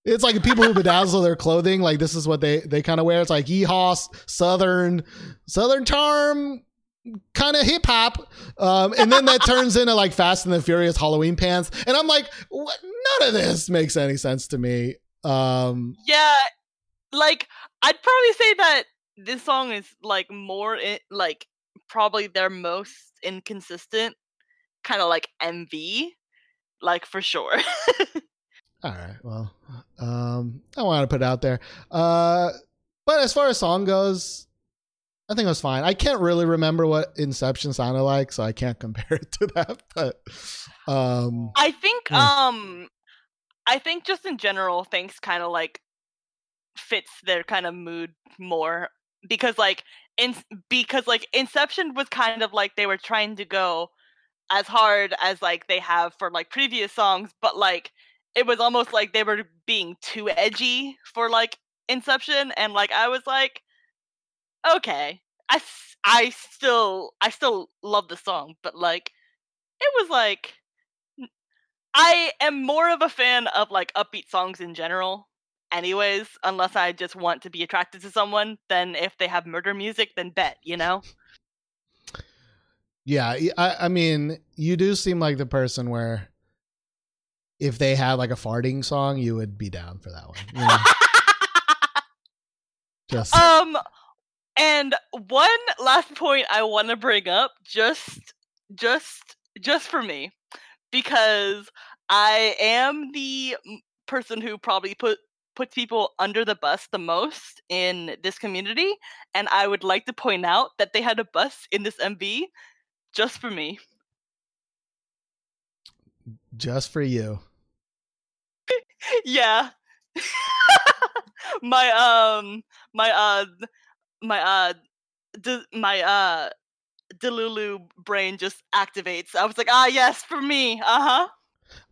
It's like people who bedazzle their clothing. Like this is what they they kind of wear. It's like yeehaw, southern southern charm, kind of hip hop, um, and then that turns into like Fast and the Furious Halloween pants. And I'm like, what? none of this makes any sense to me. Um, Yeah, like I'd probably say that this song is like more i- like probably their most inconsistent kind of like MV, like for sure. all right, well, um, I want to put it out there. Uh, but as far as song goes, I think it was fine. I can't really remember what Inception sounded like, so I can't compare it to that. But um, I think Yeah. um I think just in general things kind of like fits their kind of mood more because like in because like Inception was kind of like they were trying to go as hard as like they have for like previous songs but like it was almost like they were being too edgy for like Inception and like I was like okay I I still I still love the song but like it was like I am more of a fan of like upbeat songs in general, anyways, unless I just want to be attracted to someone, then if they have murder music, then bet, you know? Yeah, I, I mean, you do seem like the person where if they had like a farting song, you would be down for that one. you know? Just Um, and one last point I want to bring up, just, just, just for me, because I am the person who probably put puts people under the bus the most in this community, and I would like to point out that they had a bus in this MV just for me. just for you. yeah. my um my uh my uh de- my uh Delulu brain just activates. I was like, ah yes, for me. Uh-huh.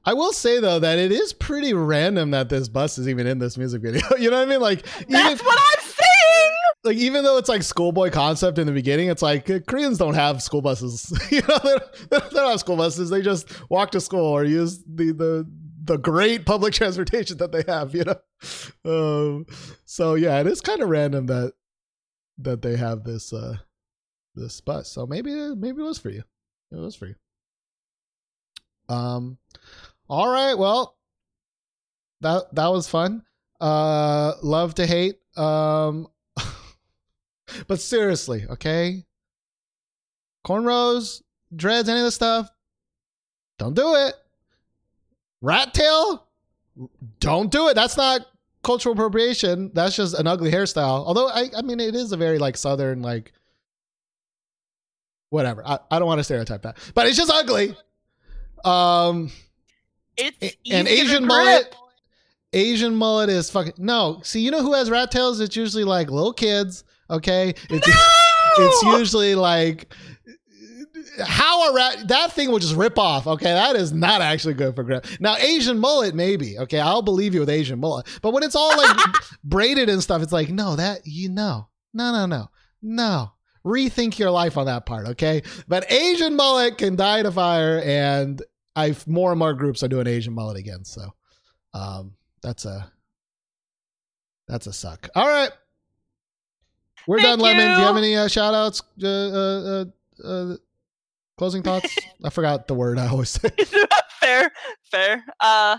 I will say though that it is pretty random that this bus is even in this music video. you know what I mean? Like even That's what I'm saying. like even though it's like schoolboy concept in the beginning, it's like uh, Koreans don't have school buses. you know, they don't, they don't have school buses. They just walk to school or use the the the great public transportation that they have. You know, um, so yeah, it is kind of random that that they have this uh this bus. So maybe maybe it was for you. It was for you. Um. All right. Well, that that was fun. Uh, love to hate. Um, but seriously, okay. Cornrows, dreads, any of this stuff. Don't do it. Rat tail. Don't do it. That's not cultural appropriation. That's just an ugly hairstyle. Although I, I mean, it is a very like southern like. Whatever. I, I don't want to stereotype that, but it's just ugly. Um, It's an Asian mullet. Asian mullet is fucking no. See, you know who has rat tails? It's usually like little kids. Okay, it's it's usually like rat that thing will just rip off. Okay, that is not actually good for grip. Now Asian mullet maybe. Okay, I'll believe you with Asian mullet, but when it's all like braided and stuff, it's like no, that you know, no, no, no, no. Rethink your life on that part, okay? But Asian mullet can die to fire, and I've more and more groups are doing Asian mullet again. So, um, that's a that's a suck. All right, we're Thank done. Lemon, do you you. have any uh, shout outs? Uh, uh, uh, uh, closing thoughts? I forgot the word I always say. fair, fair. Uh,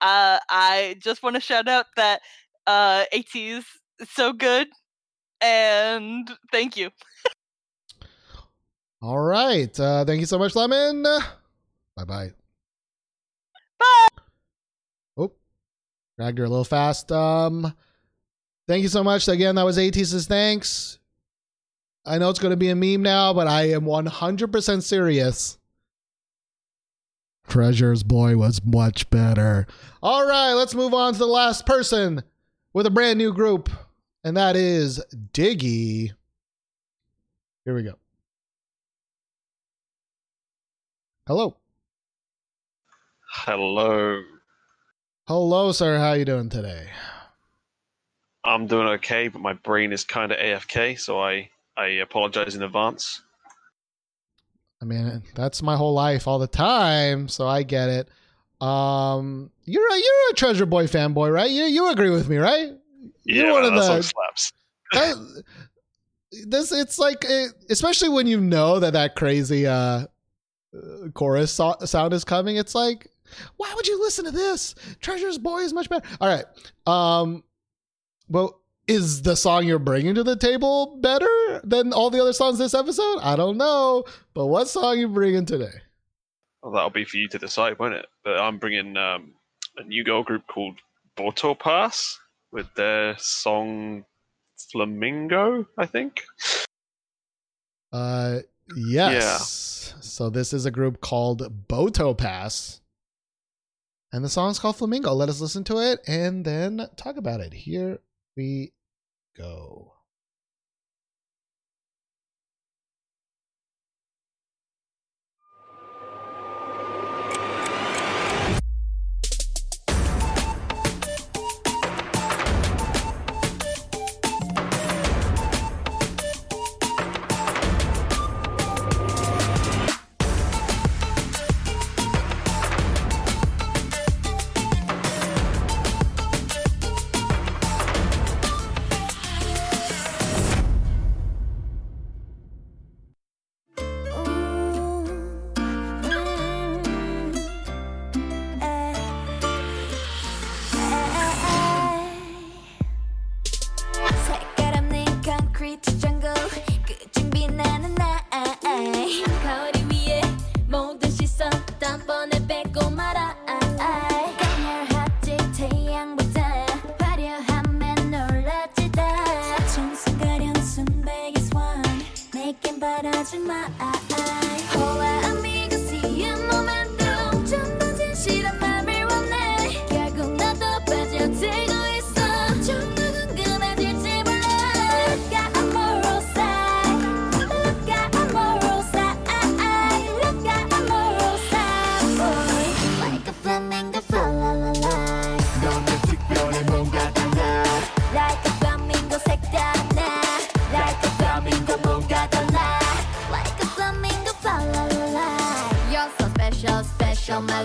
uh, I just want to shout out that uh, ATEEZ is so good, and thank you. All right, uh, thank you so much, Lemon. Bye bye. Bye. Oh, dragged her a little fast. Um, thank you so much. Again, that was at's thanks. I know it's going to be a meme now, but I am 100% serious. Treasure's boy was much better. All right, let's move on to the last person with a brand new group, and that is Diggy. Here we go. Hello. Hello. Hello, sir. How you doing today? I'm doing okay, but my brain is kind of AFK, so I I apologize in advance. I mean, that's my whole life all the time, so I get it. Um, you're a you're a Treasure Boy fanboy, right? You you agree with me, right? You're Yeah, one of the- slaps. That, this it's like eh, especially when you know that that crazy uh uh, chorus so- sound is coming. It's like, why would you listen to this? Treasure's Boy is much better. All right. Um, well, is the song you're bringing to the table better than all the other songs this episode? I don't know, but what song you bringing today? Well, that'll be for you to decide, won't it? But I'm bringing um, a new girl group called Boto Pass with their song Flamingo, I think. Uh, yes. So this is a group called Boto Pass. And the song's called Flamingo. Let us listen to it and then talk about it. Here we go. Patience, good and soon, biggest one. Making but I'm my eye.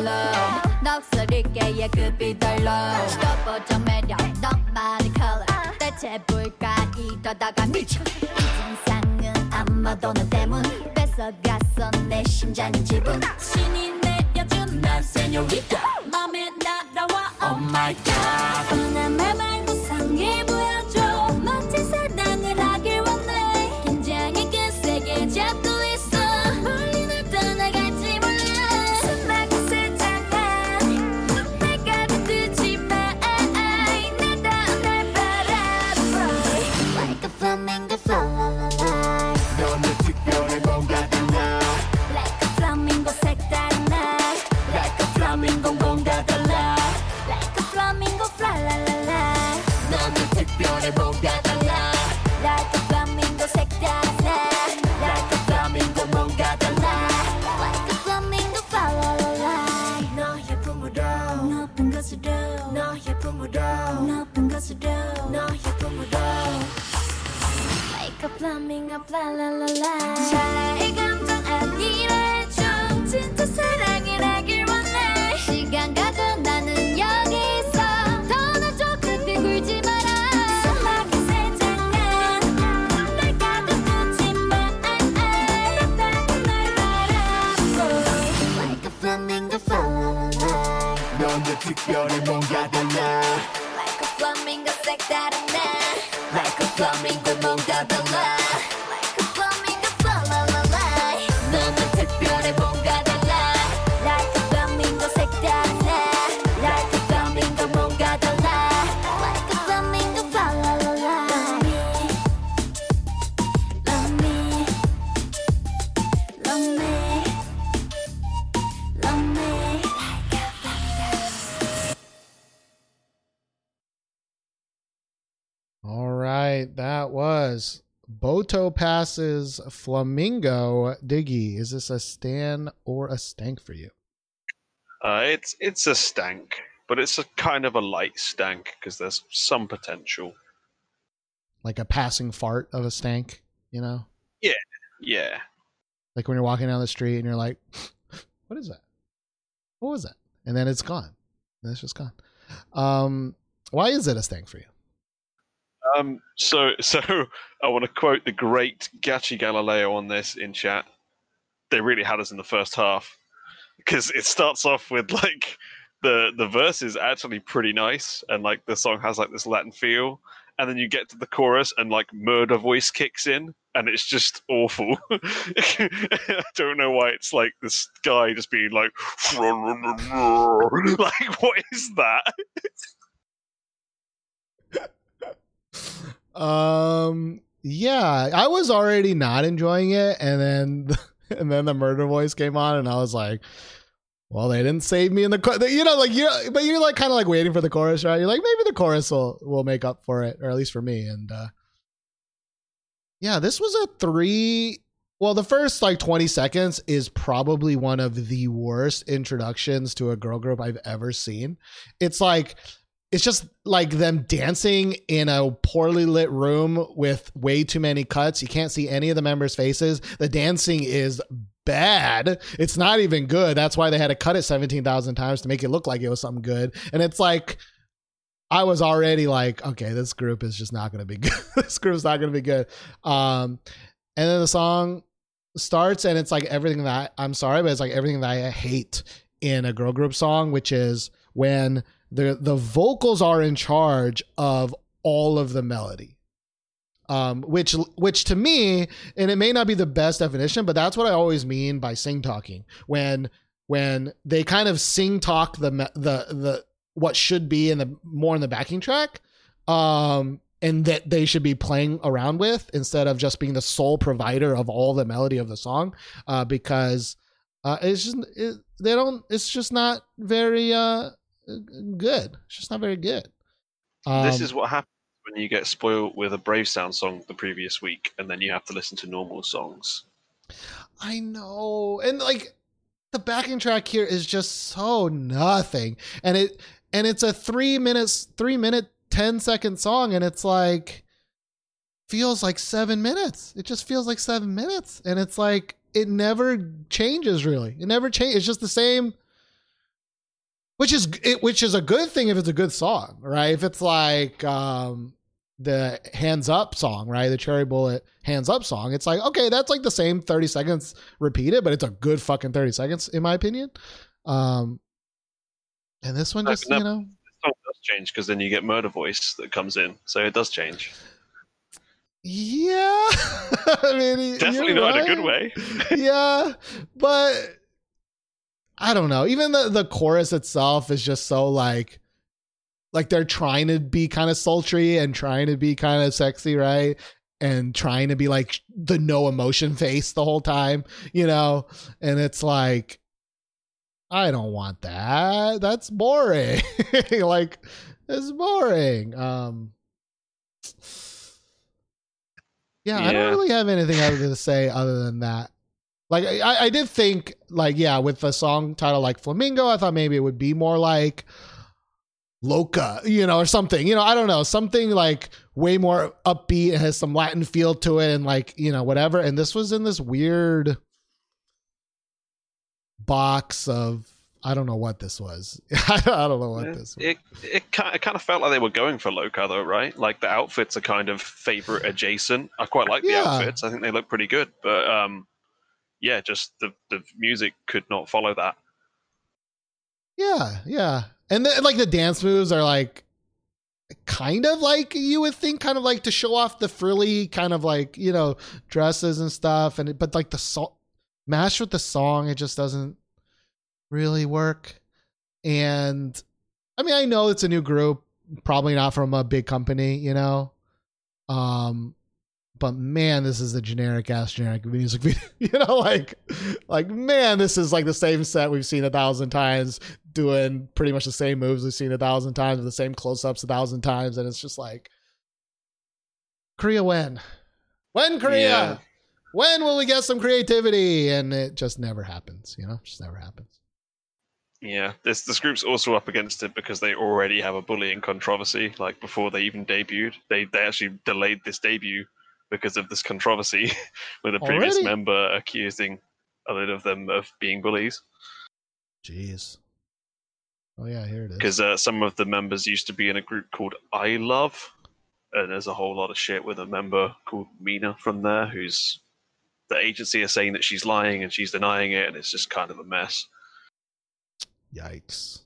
Love 넋소리께의 급이 달라. 시도보정 매력. 너만의 color. 대체 뭘까? 이러다가 미쳐. 이 증상은 아마도 너 때문. 뺏어갔어 내 심장의 지분. 신이 내려준 난 señorita 맘에 날아와. Oh my god. 뻔한 말 flamingo fly Boto passes Flamingo. Diggy, is this a stan or a stank for you? Uh, it's it's a stank, but it's a kind of a light stank because there's some potential. Like a passing fart of a stank, you know? Yeah, yeah, Like when you're walking down the street and you're like, what is that? What was that? And then it's gone. And it's just gone. Um, why is it a stank for you? Um, so, so I want to quote the great Gachi Galileo on this in chat. They really had us in the first half because it starts off with like the the verse is actually pretty nice and like the song has like this Latin feel, and then you get to the chorus and like murder voice kicks in and it's just awful. I don't know why it's like this guy just being like like what is that? Um, yeah, I was already not enjoying it, and then and then the murder voice came on, and I was like, well, they didn't save me in the chorus. You know, like you, know, but you're like kind of like waiting for the chorus, right? You're like, maybe the chorus will will make up for it, or at least for me. And uh yeah, this was a three. Well, the first like 20 seconds is probably one of the worst introductions to a girl group I've ever seen. It's like it's just like them dancing in a poorly lit room with way too many cuts. You can't see any of the members' faces. The dancing is bad. It's not even good. That's why they had to cut it 17,000 times to make it look like it was something good. And it's like, I was already like, okay, this group is just not going to be good. this group's not going to be good. Um, and then the song starts and it's like everything that I'm sorry, but it's like everything that I hate in a girl group song, which is when the the vocals are in charge of all of the melody um, which which to me, and it may not be the best definition, but that's what I always mean by sing talking. When when they kind of sing talk the the the what should be in the more in the backing track, um, and that they should be playing around with instead of just being the sole provider of all the melody of the song uh, because uh, it's just it, they don't it's just not very uh, good it's just not very good um, this is what happens when you get spoiled with a Brave Sound song the previous week, and then you have to listen to normal songs. I know, and like the backing track here is just so nothing, and it and it's a three minutes, three minute, ten second song, and it's like feels like seven minutes. It just feels like seven minutes, and it's like it never changes really. It never changes. It's just the same which is it, which is a good thing if it's a good song, right? If it's like um, the hands up song, right? The cherry bullet hands up song. It's like okay, that's like the same thirty seconds repeated, but it's a good fucking thirty seconds in my opinion. Um, and this one just no, you know song does change because then you get murder voice that comes in, so it does change. Yeah, I mean, Definitely not in a good way. yeah, but I don't know. Even the the chorus itself is just so like like they're trying to be kind of sultry and trying to be kind of sexy, right? And trying to be like the no emotion face the whole time, you know? And it's like I don't want that. That's boring. like it's boring. Um yeah, I don't really have anything other to say other than that. Like I, I did think like yeah, with a song title like Flamingo, I thought maybe it would be more like Loca, you know, or something. You know, I don't know, something like way more upbeat and has some Latin feel to it and like, you know, whatever. And this was in this weird box of I don't know what this was. I don't know what Yeah. this was. It it kind of felt like they were going for Loca though, right? Like the outfits are kind of favorite adjacent. I quite like the Yeah. outfits. I think they look pretty good, but um, yeah, just the the music could not follow that. Yeah, yeah. And then like the dance moves are like kind of like you would think kind of like to show off the frilly kind of like, you know, dresses and stuff and it, but like the song matched with the song it just doesn't really work. And I mean, I know it's a new group, probably not from a big company, you know. Um but man, this is a generic ass generic music video. you know, like like man, this is like the same set we've seen a thousand times, doing pretty much the same moves we've seen a thousand times, with the same close ups a thousand times, and it's just like Korea when? When Korea? Yeah. When will we get some creativity? And it just never happens, you know, just never happens. Yeah, this this group's also up against it because they already have a bullying controversy. Like before they even debuted, they they actually delayed this debut because of this controversy with a previous Already? member accusing a lot of them of being bullies. Jeez. Oh yeah, here it is. Because uh, some of the members used to be in a group called I Love, and there's a whole lot of shit with a member called Mina from there, who's the agency is saying that she's lying and she's denying it, and it's just kind of a mess. Yikes.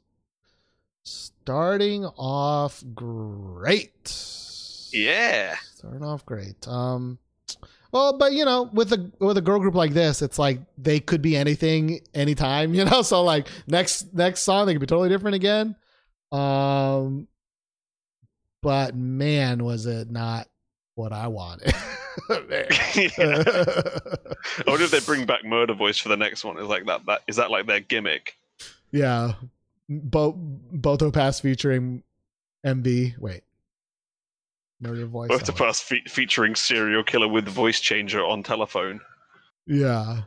Starting off great. Yeah. Starting off great. Um well, but you know, with a with a girl group like this, it's like they could be anything anytime, you know? So like next next song they could be totally different again. Um but man, was it not what I wanted. I wonder if they bring back Murder Voice for the next one. Is like that? That is that like their gimmick? yeah. Both Both Pass featuring MB. Wait. Murder voice. Both Oh, of us fe- featuring serial killer with voice changer on telephone. Yeah.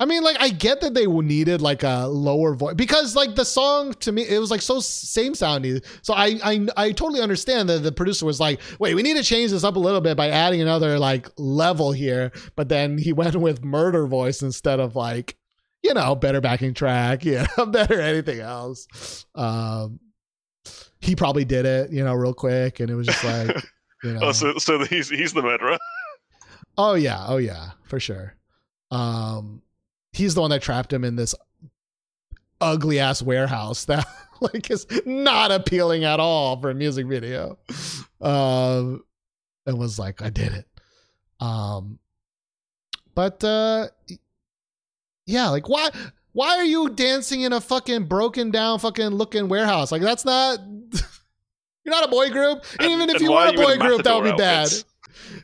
I mean, like, I get that they needed like a lower voice because, like, the song to me, it was like so same sounding. So I, I, I totally understand that the producer was like, "Wait, we need to change this up a little bit by adding another like level here." But then he went with murder voice instead of like, you know, better backing track, yeah, better anything else. Um, he probably did it, you know, real quick, and it was just like, you know, Oh, so so he's he's the murderer. Oh yeah, oh yeah, for sure. Um he's the one that trapped him in this ugly ass warehouse that like is not appealing at all for a music video. Um and was like, I did it. Um but uh yeah, like why why are you dancing in a fucking broken down fucking looking warehouse? Like that's not You're not a boy group. And, even if you were a boy group, that would be matador bad. outfits?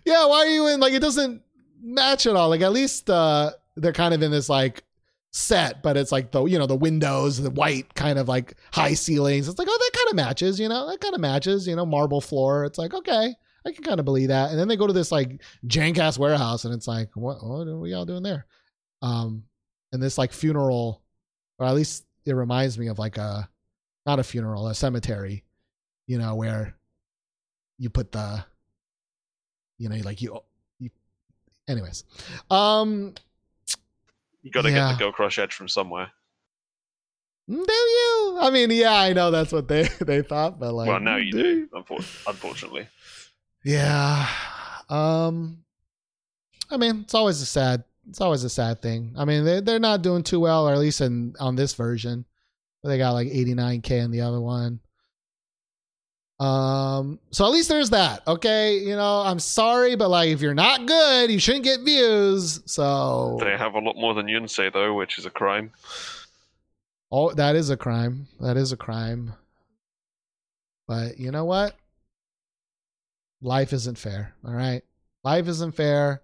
Yeah, why are you in like it doesn't match at all? Like at least uh they're kind of in this like set, but it's like the you know, the windows, the white kind of like high ceilings. It's like, oh, that kind of matches, you know, that kind of matches, you know, marble floor. It's like, okay, I can kind of believe that. And then they go to this like jank ass warehouse and it's like, what what are y'all doing there? Um and this like funeral, or at least it reminds me of like a not a funeral, a cemetery, you know, where you put the you know, like you, you anyways. Um You got to Yeah. get the Go Crush Edge from somewhere. do you? I mean, yeah, I know that's what they they thought, but like well, now you do do, unfortunately. Yeah. Um I mean, it's always a sad it's always a sad thing. I mean, they they're not doing too well, or at least in on this version. They got like 89k in the other one. Um, so at least there's that. Okay, you know, I'm sorry, but like if you're not good, you shouldn't get views. So They have a lot more than Yunsei, though, which is a crime. Oh, that is a crime. That is a crime. But you know what? Life isn't fair. All right. Life isn't fair.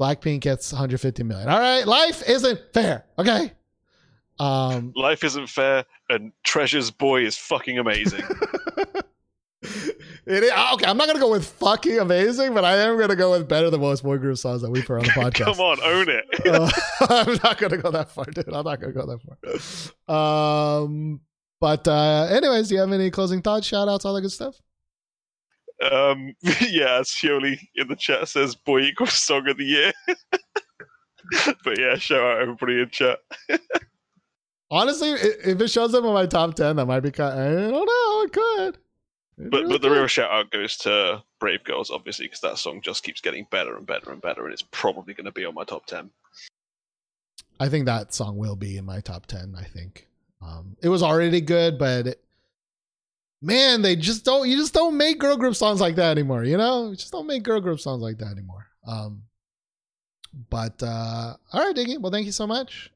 Blackpink gets 150 million. All right. Life isn't fair. Okay. Um, Life isn't fair, and Treasure's boy is fucking amazing. it is, okay. I'm not going to go with fucking amazing, but I am going to go with better than most boy group songs that we put on the podcast. Come on, own it. Uh, I'm not gonna go that far, dude. I'm not gonna go that far. Um, but uh, anyways, do you have any closing thoughts, shout outs, all that good stuff? Um, yeah, Shioli in the chat says boy equals song of the year. but yeah, shout out everybody in chat. Honestly, if it shows up in my top ten, that might be kind. I don't know. It could. It But really but the real shout out goes to Brave Girls, obviously, because that song just keeps getting better and better and better, and it's probably going to be on my top ten. I think that song will be in my top ten. I think um, it was already good, but it- man, they just don't. You just don't make girl group songs like that anymore. You know, you just don't make girl group songs like that anymore. Um, but uh, all right, Diggy. Well, thank you so much.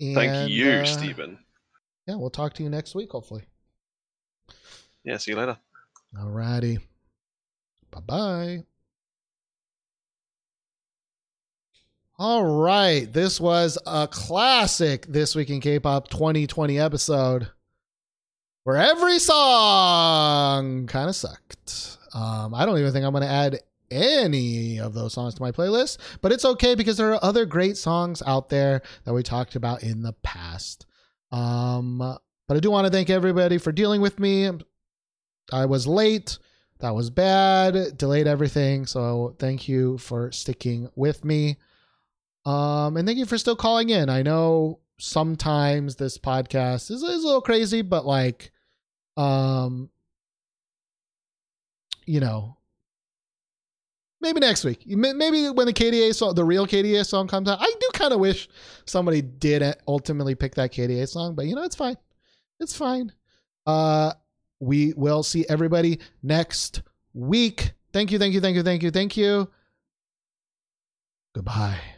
Thank you, uh, Stephen. Yeah, we'll talk to you next week, hopefully. Yeah, see you later. Alrighty. Bye bye. All right. This was a classic This Week in K pop 2020 episode where every song kind of sucked. Um, I don't even think I'm going to add any of those songs to my playlist, but it's okay because there are other great songs out there that we talked about in the past. Um, but I do want to thank everybody for dealing with me. I was late. That was bad. Delayed everything. So thank you for sticking with me. Um, and thank you for still calling in. I know sometimes this podcast is, is a little crazy, but like, um, you know, maybe next week. Maybe when the KDA song, the real KDA song comes out, I do kind of wish somebody did ultimately pick that KDA song, but you know, it's fine. It's fine. Uh, we will see everybody next week. Thank you, thank you, thank you, thank you, thank you. Goodbye.